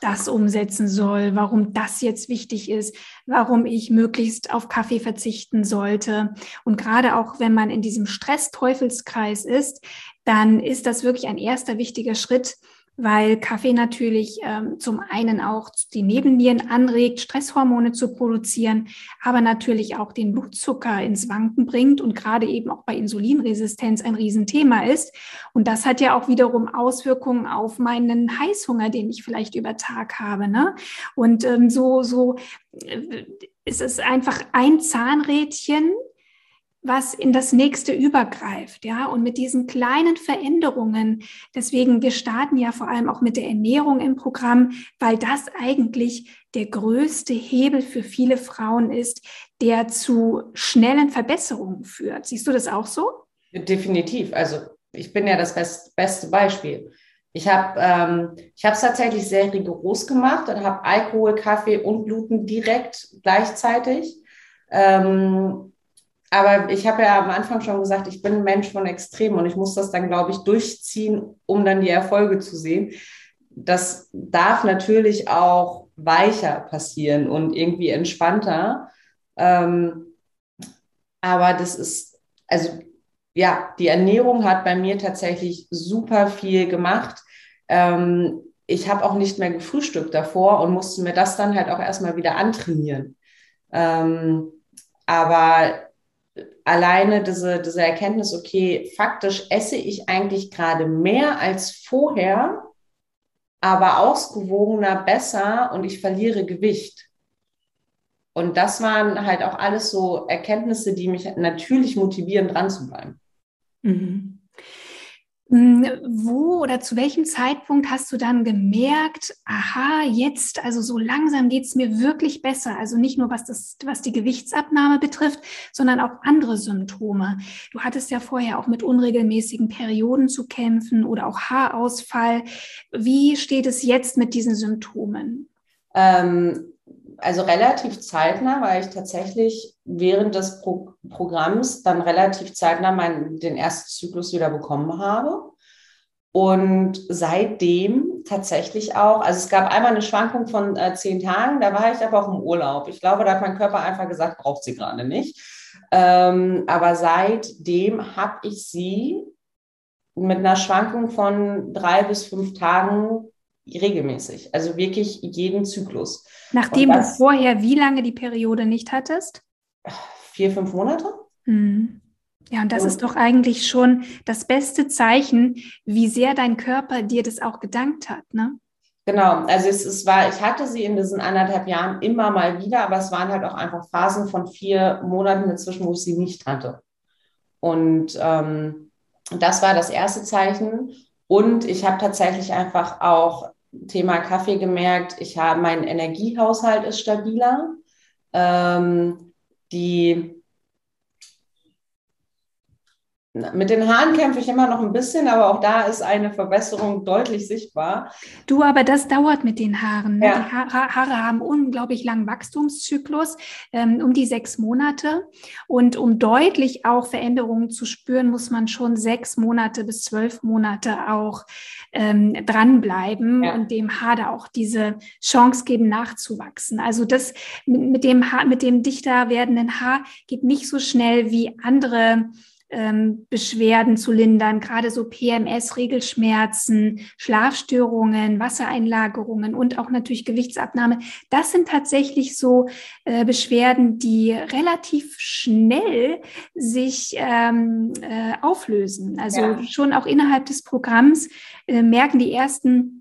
das umsetzen soll, warum das jetzt wichtig ist, warum ich möglichst auf Kaffee verzichten sollte. Und gerade auch wenn man in diesem Stress-Teufelskreis ist, dann ist das wirklich ein erster wichtiger Schritt, weil Kaffee natürlich ähm, zum einen auch die Nebennieren anregt, Stresshormone zu produzieren, aber natürlich auch den Blutzucker ins Wanken bringt und gerade eben auch bei Insulinresistenz ein Riesenthema ist. Und das hat ja auch wiederum Auswirkungen auf meinen Heißhunger, den ich vielleicht über Tag habe. Ne? Und ähm, so, so äh, ist es einfach ein Zahnrädchen, was in das nächste übergreift, ja, und mit diesen kleinen Veränderungen, deswegen, wir starten ja vor allem auch mit der Ernährung im Programm, weil das eigentlich der größte Hebel für viele Frauen ist, der zu schnellen Verbesserungen führt. Siehst du das auch so? Definitiv. Also ich bin ja das best, beste Beispiel. Ich habe ähm, es tatsächlich sehr rigoros gemacht und habe Alkohol, Kaffee und Gluten direkt gleichzeitig. Ähm, aber ich habe ja am Anfang schon gesagt, ich bin ein Mensch von Extrem und ich muss das dann, glaube ich, durchziehen, um dann die Erfolge zu sehen. Das darf natürlich auch weicher passieren und irgendwie entspannter. Ähm, aber das ist, also ja, die Ernährung hat bei mir tatsächlich super viel gemacht. Ähm, ich habe auch nicht mehr gefrühstückt davor und musste mir das dann halt auch erstmal wieder antrainieren. Ähm, aber alleine diese, diese Erkenntnis, okay, faktisch esse ich eigentlich gerade mehr als vorher, aber ausgewogener, besser und ich verliere Gewicht. Und das waren halt auch alles so Erkenntnisse, die mich natürlich motivieren, dran zu bleiben. Mhm. Hm, wo oder zu welchem Zeitpunkt hast du dann gemerkt, aha, jetzt, also so langsam geht es mir wirklich besser. Also nicht nur was, das, was die Gewichtsabnahme betrifft, sondern auch andere Symptome. Du hattest ja vorher auch mit unregelmäßigen Perioden zu kämpfen oder auch Haarausfall. Wie steht es jetzt mit diesen Symptomen? Ähm, also relativ zeitnah, weil ich tatsächlich während des Pro Programms dann relativ zeitnah meinen, den ersten Zyklus wieder bekommen habe. Und seitdem tatsächlich auch, also es gab einmal eine Schwankung von äh, zehn Tagen, da war ich aber auch im Urlaub. Ich glaube, da hat mein Körper einfach gesagt, braucht sie gerade nicht. Ähm, aber seitdem habe ich sie mit einer Schwankung von drei bis fünf Tagen regelmäßig, also wirklich jeden Zyklus. Nachdem das, du vorher wie lange die Periode nicht hattest? Vier, fünf Monate. Mhm. Ja, und das und, ist doch eigentlich schon das beste Zeichen, wie sehr dein Körper dir das auch gedankt hat, ne? Genau, also es, es war, ich hatte sie in diesen anderthalb Jahren immer mal wieder, aber es waren halt auch einfach Phasen von vier Monaten dazwischen, wo ich sie nicht hatte. Und ähm, das war das erste Zeichen. Und ich habe tatsächlich einfach auch Thema Kaffee gemerkt, ich habe, mein Energiehaushalt ist stabiler. Ähm, die mit den Haaren kämpfe ich immer noch ein bisschen, aber auch da ist eine Verbesserung deutlich sichtbar. Du, aber das dauert mit den Haaren. Ne? Ja. Die ha Haare haben unglaublich langen Wachstumszyklus, ähm, um die sechs Monate. Und um deutlich auch Veränderungen zu spüren, muss man schon sechs Monate bis zwölf Monate auch ähm, dranbleiben ja. und dem Haar da auch diese Chance geben, nachzuwachsen. Also das mit, mit dem Haar, mit dem dichter werdenden Haar geht nicht so schnell wie andere ähm, Beschwerden zu lindern, gerade so PMS, Regelschmerzen, Schlafstörungen, Wassereinlagerungen und auch natürlich Gewichtsabnahme. Das sind tatsächlich so äh, Beschwerden, die relativ schnell sich ähm, äh, auflösen. Also ja. schon auch innerhalb des Programms äh, merken die ersten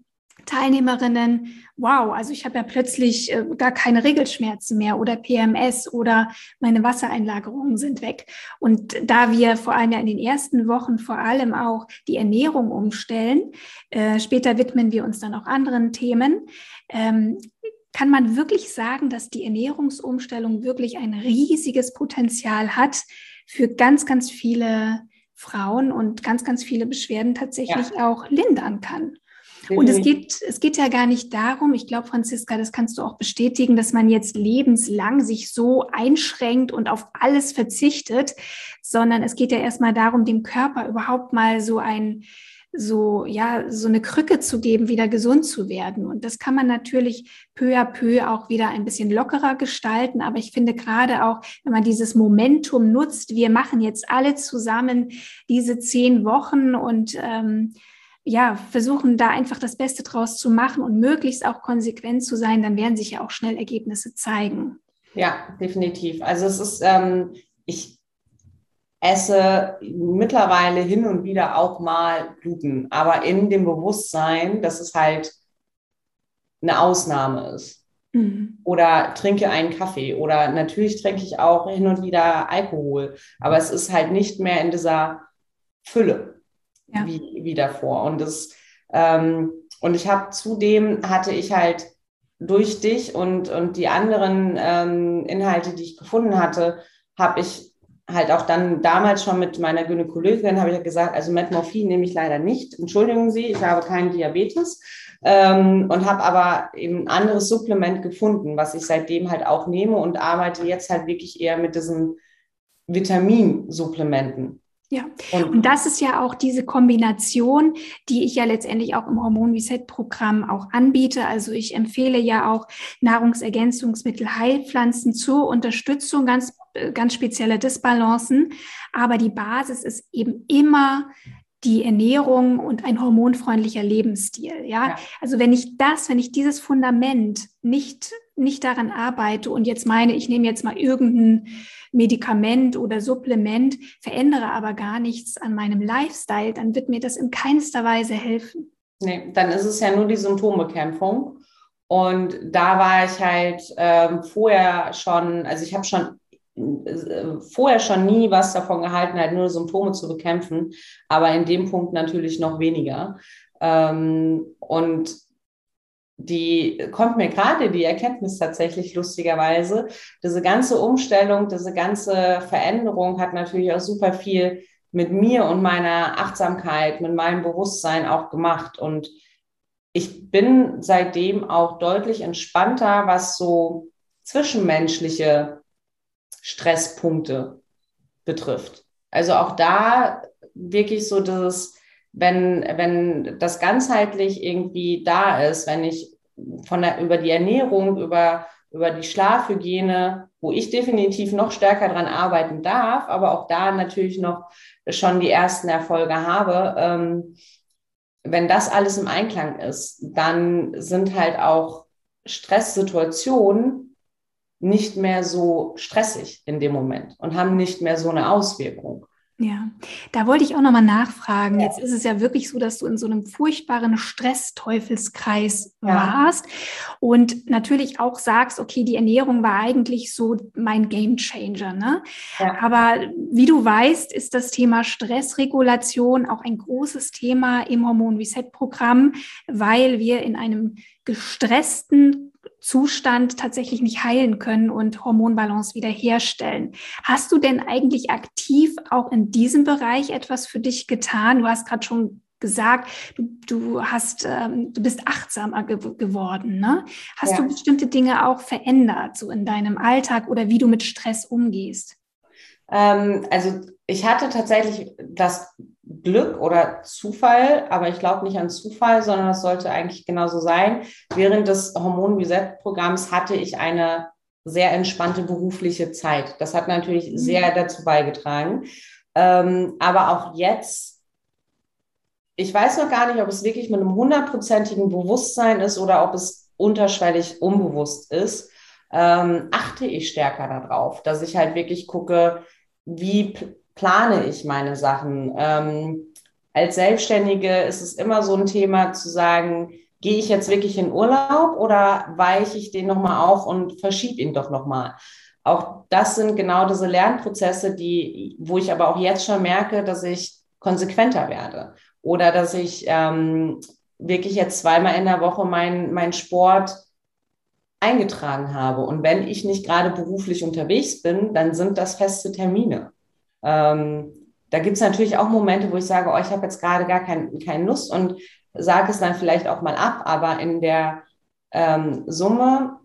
Teilnehmerinnen, wow, also ich habe ja plötzlich äh, gar keine Regelschmerzen mehr oder PMS oder meine Wassereinlagerungen sind weg. Und da wir vor allem ja in den ersten Wochen vor allem auch die Ernährung umstellen, äh, später widmen wir uns dann auch anderen Themen, ähm, kann man wirklich sagen, dass die Ernährungsumstellung wirklich ein riesiges Potenzial hat für ganz, ganz viele Frauen und ganz, ganz viele Beschwerden tatsächlich ja. auch lindern kann. Und es geht, es geht ja gar nicht darum, ich glaube, Franziska, das kannst du auch bestätigen, dass man jetzt lebenslang sich so einschränkt und auf alles verzichtet, sondern es geht ja erstmal darum, dem Körper überhaupt mal so ein, so, ja, so eine Krücke zu geben, wieder gesund zu werden. Und das kann man natürlich peu à peu auch wieder ein bisschen lockerer gestalten. Aber ich finde gerade auch, wenn man dieses Momentum nutzt, wir machen jetzt alle zusammen diese zehn Wochen und ähm, ja, versuchen da einfach das Beste draus zu machen und möglichst auch konsequent zu sein, dann werden sich ja auch schnell Ergebnisse zeigen. Ja, definitiv. Also es ist, ähm, ich esse mittlerweile hin und wieder auch mal Gluten, aber in dem Bewusstsein, dass es halt eine Ausnahme ist. Mhm. Oder trinke einen Kaffee oder natürlich trinke ich auch hin und wieder Alkohol, aber es ist halt nicht mehr in dieser Fülle ja. wie, wie davor. Und das, ähm, und ich habe zudem hatte ich halt durch dich und, und die anderen ähm, Inhalte, die ich gefunden hatte, habe ich halt auch dann damals schon mit meiner Gynäkologin habe ich gesagt, also Metmorphin nehme ich leider nicht. Entschuldigen Sie, ich habe keinen Diabetes ähm, und habe aber eben ein anderes Supplement gefunden, was ich seitdem halt auch nehme und arbeite jetzt halt wirklich eher mit diesen Vitaminsupplementen. Ja, und das ist ja auch diese Kombination, die ich ja letztendlich auch im Hormon Reset Programm auch anbiete. Also ich empfehle ja auch Nahrungsergänzungsmittel, Heilpflanzen zur Unterstützung ganz, ganz spezieller Disbalancen. Aber die Basis ist eben immer die Ernährung und ein hormonfreundlicher Lebensstil. Ja? ja, also wenn ich das, wenn ich dieses Fundament nicht, nicht daran arbeite und jetzt meine, ich nehme jetzt mal irgendein Medikament oder Supplement, verändere aber gar nichts an meinem Lifestyle, dann wird mir das in keinster Weise helfen. Nee, dann ist es ja nur die Symptombekämpfung. Und da war ich halt ähm, vorher schon, also ich habe schon äh, vorher schon nie was davon gehalten, halt nur Symptome zu bekämpfen, aber in dem Punkt natürlich noch weniger. Ähm, und die kommt mir gerade die Erkenntnis tatsächlich lustigerweise. Diese ganze Umstellung, diese ganze Veränderung hat natürlich auch super viel mit mir und meiner Achtsamkeit, mit meinem Bewusstsein auch gemacht. Und ich bin seitdem auch deutlich entspannter, was so zwischenmenschliche Stresspunkte betrifft. Also auch da wirklich so das, wenn, wenn das ganzheitlich irgendwie da ist, wenn ich von der, über die Ernährung, über, über die Schlafhygiene, wo ich definitiv noch stärker dran arbeiten darf, aber auch da natürlich noch schon die ersten Erfolge habe, ähm, wenn das alles im Einklang ist, dann sind halt auch Stresssituationen nicht mehr so stressig in dem Moment und haben nicht mehr so eine Auswirkung. Ja, da wollte ich auch nochmal nachfragen. Ja. Jetzt ist es ja wirklich so, dass du in so einem furchtbaren Stressteufelskreis ja. warst und natürlich auch sagst, okay, die Ernährung war eigentlich so mein Gamechanger. Ne? Ja. Aber wie du weißt, ist das Thema Stressregulation auch ein großes Thema im Hormon Reset Programm, weil wir in einem gestressten Zustand tatsächlich nicht heilen können und Hormonbalance wiederherstellen. Hast du denn eigentlich aktiv auch in diesem Bereich etwas für dich getan? Du hast gerade schon gesagt, du, du hast, ähm, du bist achtsamer ge geworden. Ne? Hast ja. du bestimmte Dinge auch verändert, so in deinem Alltag oder wie du mit Stress umgehst? Ähm, also ich hatte tatsächlich das Glück oder Zufall, aber ich glaube nicht an Zufall, sondern das sollte eigentlich genauso sein. Während des Hormon-Reset-Programms hatte ich eine sehr entspannte berufliche Zeit. Das hat natürlich mhm. sehr dazu beigetragen. Ähm, aber auch jetzt, ich weiß noch gar nicht, ob es wirklich mit einem hundertprozentigen Bewusstsein ist oder ob es unterschwellig unbewusst ist, ähm, achte ich stärker darauf, dass ich halt wirklich gucke, wie plane ich meine Sachen. Ähm, als Selbstständige ist es immer so ein Thema zu sagen, gehe ich jetzt wirklich in Urlaub oder weiche ich den nochmal auf und verschiebe ihn doch nochmal? Auch das sind genau diese Lernprozesse, die, wo ich aber auch jetzt schon merke, dass ich konsequenter werde oder dass ich ähm, wirklich jetzt zweimal in der Woche meinen mein Sport eingetragen habe. Und wenn ich nicht gerade beruflich unterwegs bin, dann sind das feste Termine. Ähm, da gibt es natürlich auch Momente, wo ich sage, oh, ich habe jetzt gerade gar kein, keine Lust und sage es dann vielleicht auch mal ab, aber in der ähm, Summe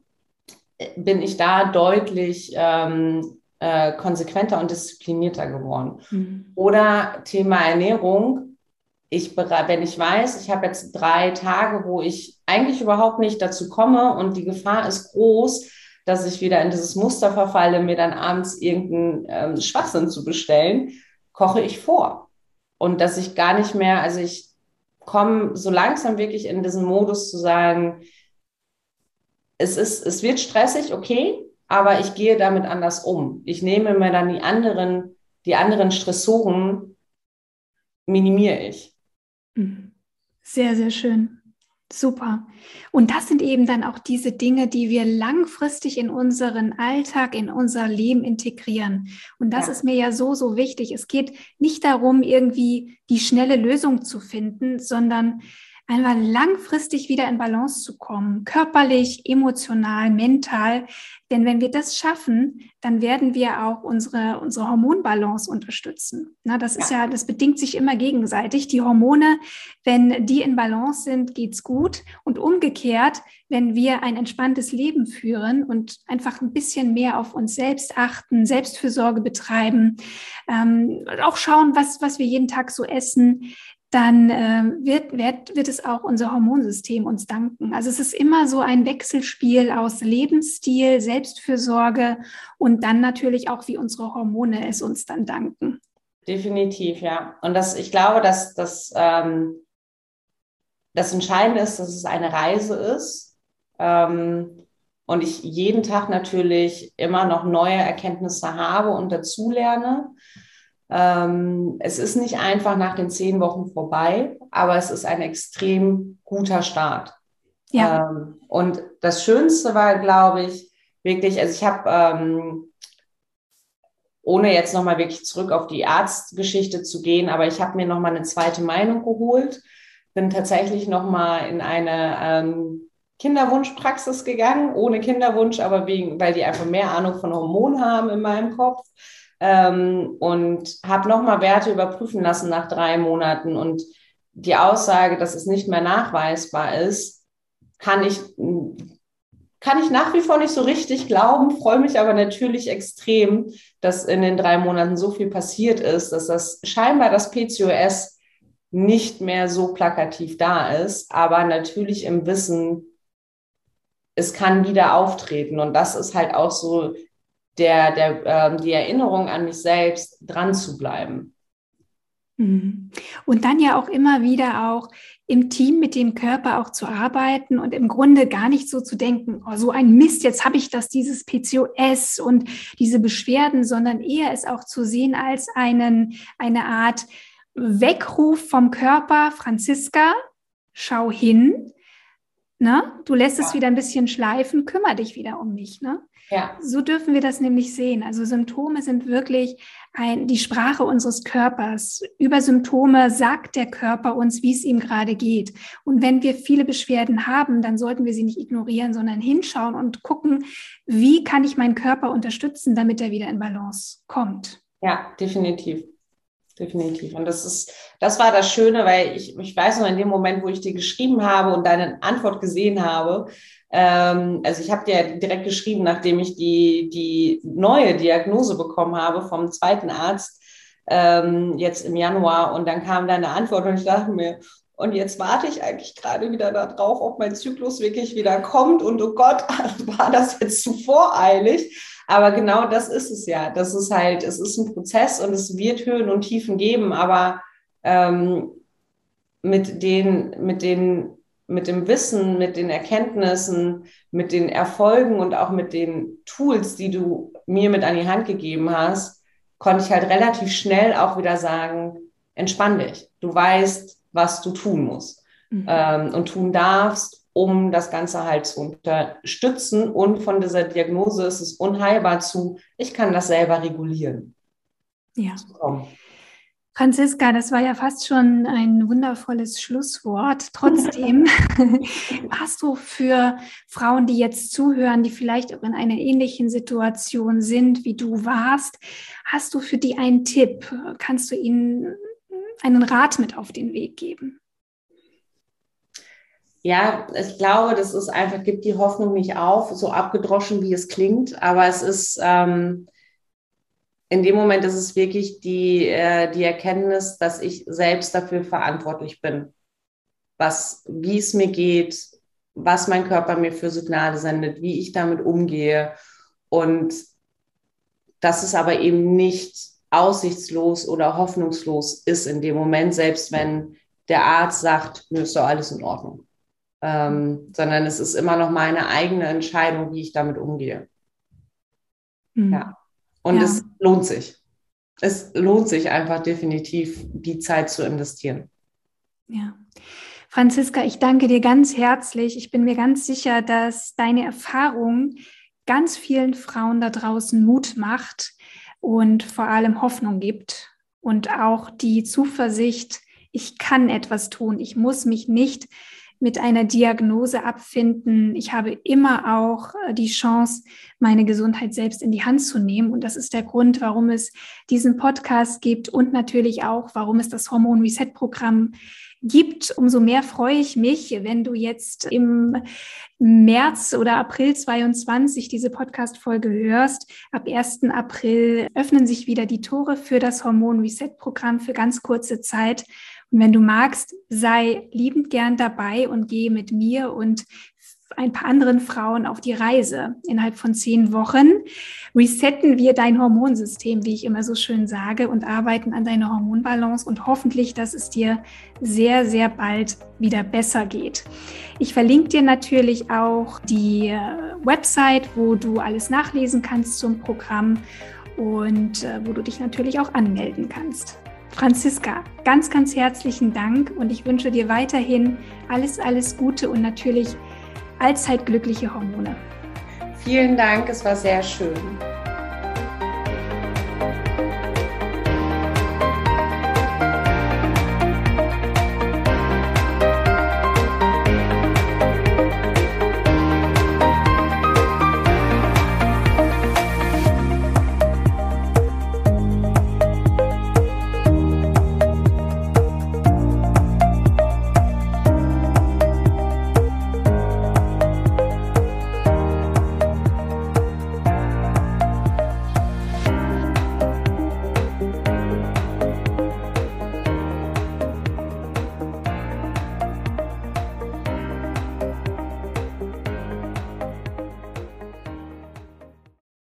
bin ich da deutlich ähm, äh, konsequenter und disziplinierter geworden. Mhm. Oder Thema Ernährung. Ich, wenn ich weiß, ich habe jetzt drei Tage, wo ich eigentlich überhaupt nicht dazu komme und die Gefahr ist groß, dass ich wieder in dieses Muster verfalle, mir dann abends irgendeinen ähm, Schwachsinn zu bestellen, koche ich vor. Und dass ich gar nicht mehr, also ich komme so langsam wirklich in diesen Modus zu sagen, es ist, es wird stressig, okay, aber ich gehe damit anders um. Ich nehme mir dann die anderen, die anderen Stressoren, minimiere ich. Mhm. Sehr, sehr schön. Super. Und das sind eben dann auch diese Dinge, die wir langfristig in unseren Alltag, in unser Leben integrieren. Und das ja. ist mir ja so, so wichtig. Es geht nicht darum, irgendwie die schnelle Lösung zu finden, sondern einmal langfristig wieder in Balance zu kommen, körperlich, emotional, mental. Denn wenn wir das schaffen, dann werden wir auch unsere, unsere Hormonbalance unterstützen. Na, das ist ja, das bedingt sich immer gegenseitig. Die Hormone, wenn die in Balance sind, geht's gut. Und umgekehrt, wenn wir ein entspanntes Leben führen und einfach ein bisschen mehr auf uns selbst achten, Selbstfürsorge betreiben, ähm, auch schauen, was, was wir jeden Tag so essen, dann äh, wird, wird, wird es auch unser Hormonsystem uns danken. Also es ist immer so ein Wechselspiel aus Lebensstil, Selbstfürsorge und dann natürlich auch, wie unsere Hormone es uns dann danken. Definitiv, ja. Und das, ich glaube, dass das, ähm, das Entscheidende ist, dass es eine Reise ist. Ähm, und ich jeden Tag natürlich immer noch neue Erkenntnisse habe und dazulerne. Ähm, es ist nicht einfach nach den zehn Wochen vorbei, aber es ist ein extrem guter Start. Ja. Ähm, und das Schönste war, glaube ich, wirklich, also ich habe, ähm, ohne jetzt nochmal wirklich zurück auf die Arztgeschichte zu gehen, aber ich habe mir nochmal eine zweite Meinung geholt, bin tatsächlich nochmal in eine ähm, Kinderwunschpraxis gegangen, ohne Kinderwunsch, aber wegen, weil die einfach mehr Ahnung von Hormonen haben in meinem Kopf ähm, und habe nochmal Werte überprüfen lassen nach drei Monaten und die Aussage, dass es nicht mehr nachweisbar ist, kann ich kann ich nach wie vor nicht so richtig glauben, freue mich aber natürlich extrem, dass in den drei Monaten so viel passiert ist, dass das scheinbar das PCOS nicht mehr so plakativ da ist, aber natürlich im Wissen, es kann wieder auftreten. Und das ist halt auch so der, der, äh, die Erinnerung an mich selbst, dran zu bleiben. Mhm. Und dann ja auch immer wieder auch im Team mit dem Körper auch zu arbeiten und im Grunde gar nicht so zu denken, oh, so ein Mist, jetzt habe ich das, dieses PCOS und diese Beschwerden, sondern eher es auch zu sehen als einen, eine Art Weckruf vom Körper, Franziska, schau hin, ne? du lässt es wieder ein bisschen schleifen, kümmere dich wieder um mich. Ne? Ja. So dürfen wir das nämlich sehen. Also Symptome sind wirklich ein, die Sprache unseres Körpers. Über Symptome sagt der Körper uns, wie es ihm gerade geht. Und wenn wir viele Beschwerden haben, dann sollten wir sie nicht ignorieren, sondern hinschauen und gucken, wie kann ich meinen Körper unterstützen, damit er wieder in Balance kommt. Ja, definitiv definitiv. Und das ist, das war das Schöne, weil ich, ich weiß noch in dem Moment, wo ich dir geschrieben habe und deine Antwort gesehen habe, also ich habe dir direkt geschrieben, nachdem ich die, die neue Diagnose bekommen habe vom zweiten Arzt, ähm, jetzt im Januar, und dann kam deine Antwort und ich dachte mir, und jetzt warte ich eigentlich gerade wieder darauf, ob mein Zyklus wirklich wieder kommt. Und oh Gott, war das jetzt zu voreilig? Aber genau das ist es ja. Das ist halt, es ist ein Prozess und es wird Höhen und Tiefen geben, aber ähm, mit den, mit den, mit dem Wissen, mit den Erkenntnissen, mit den Erfolgen und auch mit den Tools, die du mir mit an die Hand gegeben hast, konnte ich halt relativ schnell auch wieder sagen, entspann dich. Du weißt, was du tun musst mhm. ähm, und tun darfst um das Ganze halt zu unterstützen. Und von dieser Diagnose ist es unheilbar zu, ich kann das selber regulieren. Ja. Franziska, das war ja fast schon ein wundervolles Schlusswort. Trotzdem hast du für Frauen, die jetzt zuhören, die vielleicht auch in einer ähnlichen Situation sind, wie du warst, hast du für die einen Tipp? Kannst du ihnen einen Rat mit auf den Weg geben? ja, ich glaube, das ist einfach, gibt die Hoffnung nicht auf, so abgedroschen, wie es klingt. Aber es ist, ähm, in dem Moment ist es wirklich die, äh, die Erkenntnis, dass ich selbst dafür verantwortlich bin, was, wie es mir geht, was mein Körper mir für Signale sendet, wie ich damit umgehe. Und dass es aber eben nicht aussichtslos oder hoffnungslos ist in dem Moment, selbst wenn der Arzt sagt, mir ist doch alles in Ordnung ähm, sondern es ist immer noch meine eigene Entscheidung, wie ich damit umgehe. Mhm. Ja. Und ja. es lohnt sich. Es lohnt sich einfach definitiv, die Zeit zu investieren. Ja. Franziska, ich danke dir ganz herzlich. Ich bin mir ganz sicher, dass deine Erfahrung ganz vielen Frauen da draußen Mut macht und vor allem Hoffnung gibt und auch die Zuversicht, ich kann etwas tun. Ich muss mich nicht mit einer Diagnose abfinden. Ich habe immer auch äh, die Chance, meine Gesundheit selbst in die Hand zu nehmen. Und das ist der Grund, warum es diesen Podcast gibt und natürlich auch, warum es das Hormon Reset Programm gibt. Umso mehr freue ich mich, wenn du jetzt im März oder April 22 diese Podcast-Folge hörst. Ab 1. April öffnen sich wieder die Tore für das Hormon Reset Programm für ganz kurze Zeit. Wenn du magst, sei liebend gern dabei und gehe mit mir und ein paar anderen Frauen auf die Reise. Innerhalb von zehn Wochen resetten wir dein Hormonsystem, wie ich immer so schön sage, und arbeiten an deiner Hormonbalance und hoffentlich, dass es dir sehr, sehr bald wieder besser geht. Ich verlinke dir natürlich auch die äh, Website, wo du alles nachlesen kannst zum Programm und äh, wo du dich natürlich auch anmelden kannst. Franziska, ganz, ganz herzlichen Dank und ich wünsche dir weiterhin alles, alles Gute und natürlich allzeit glückliche Hormone. Vielen Dank, es war sehr schön.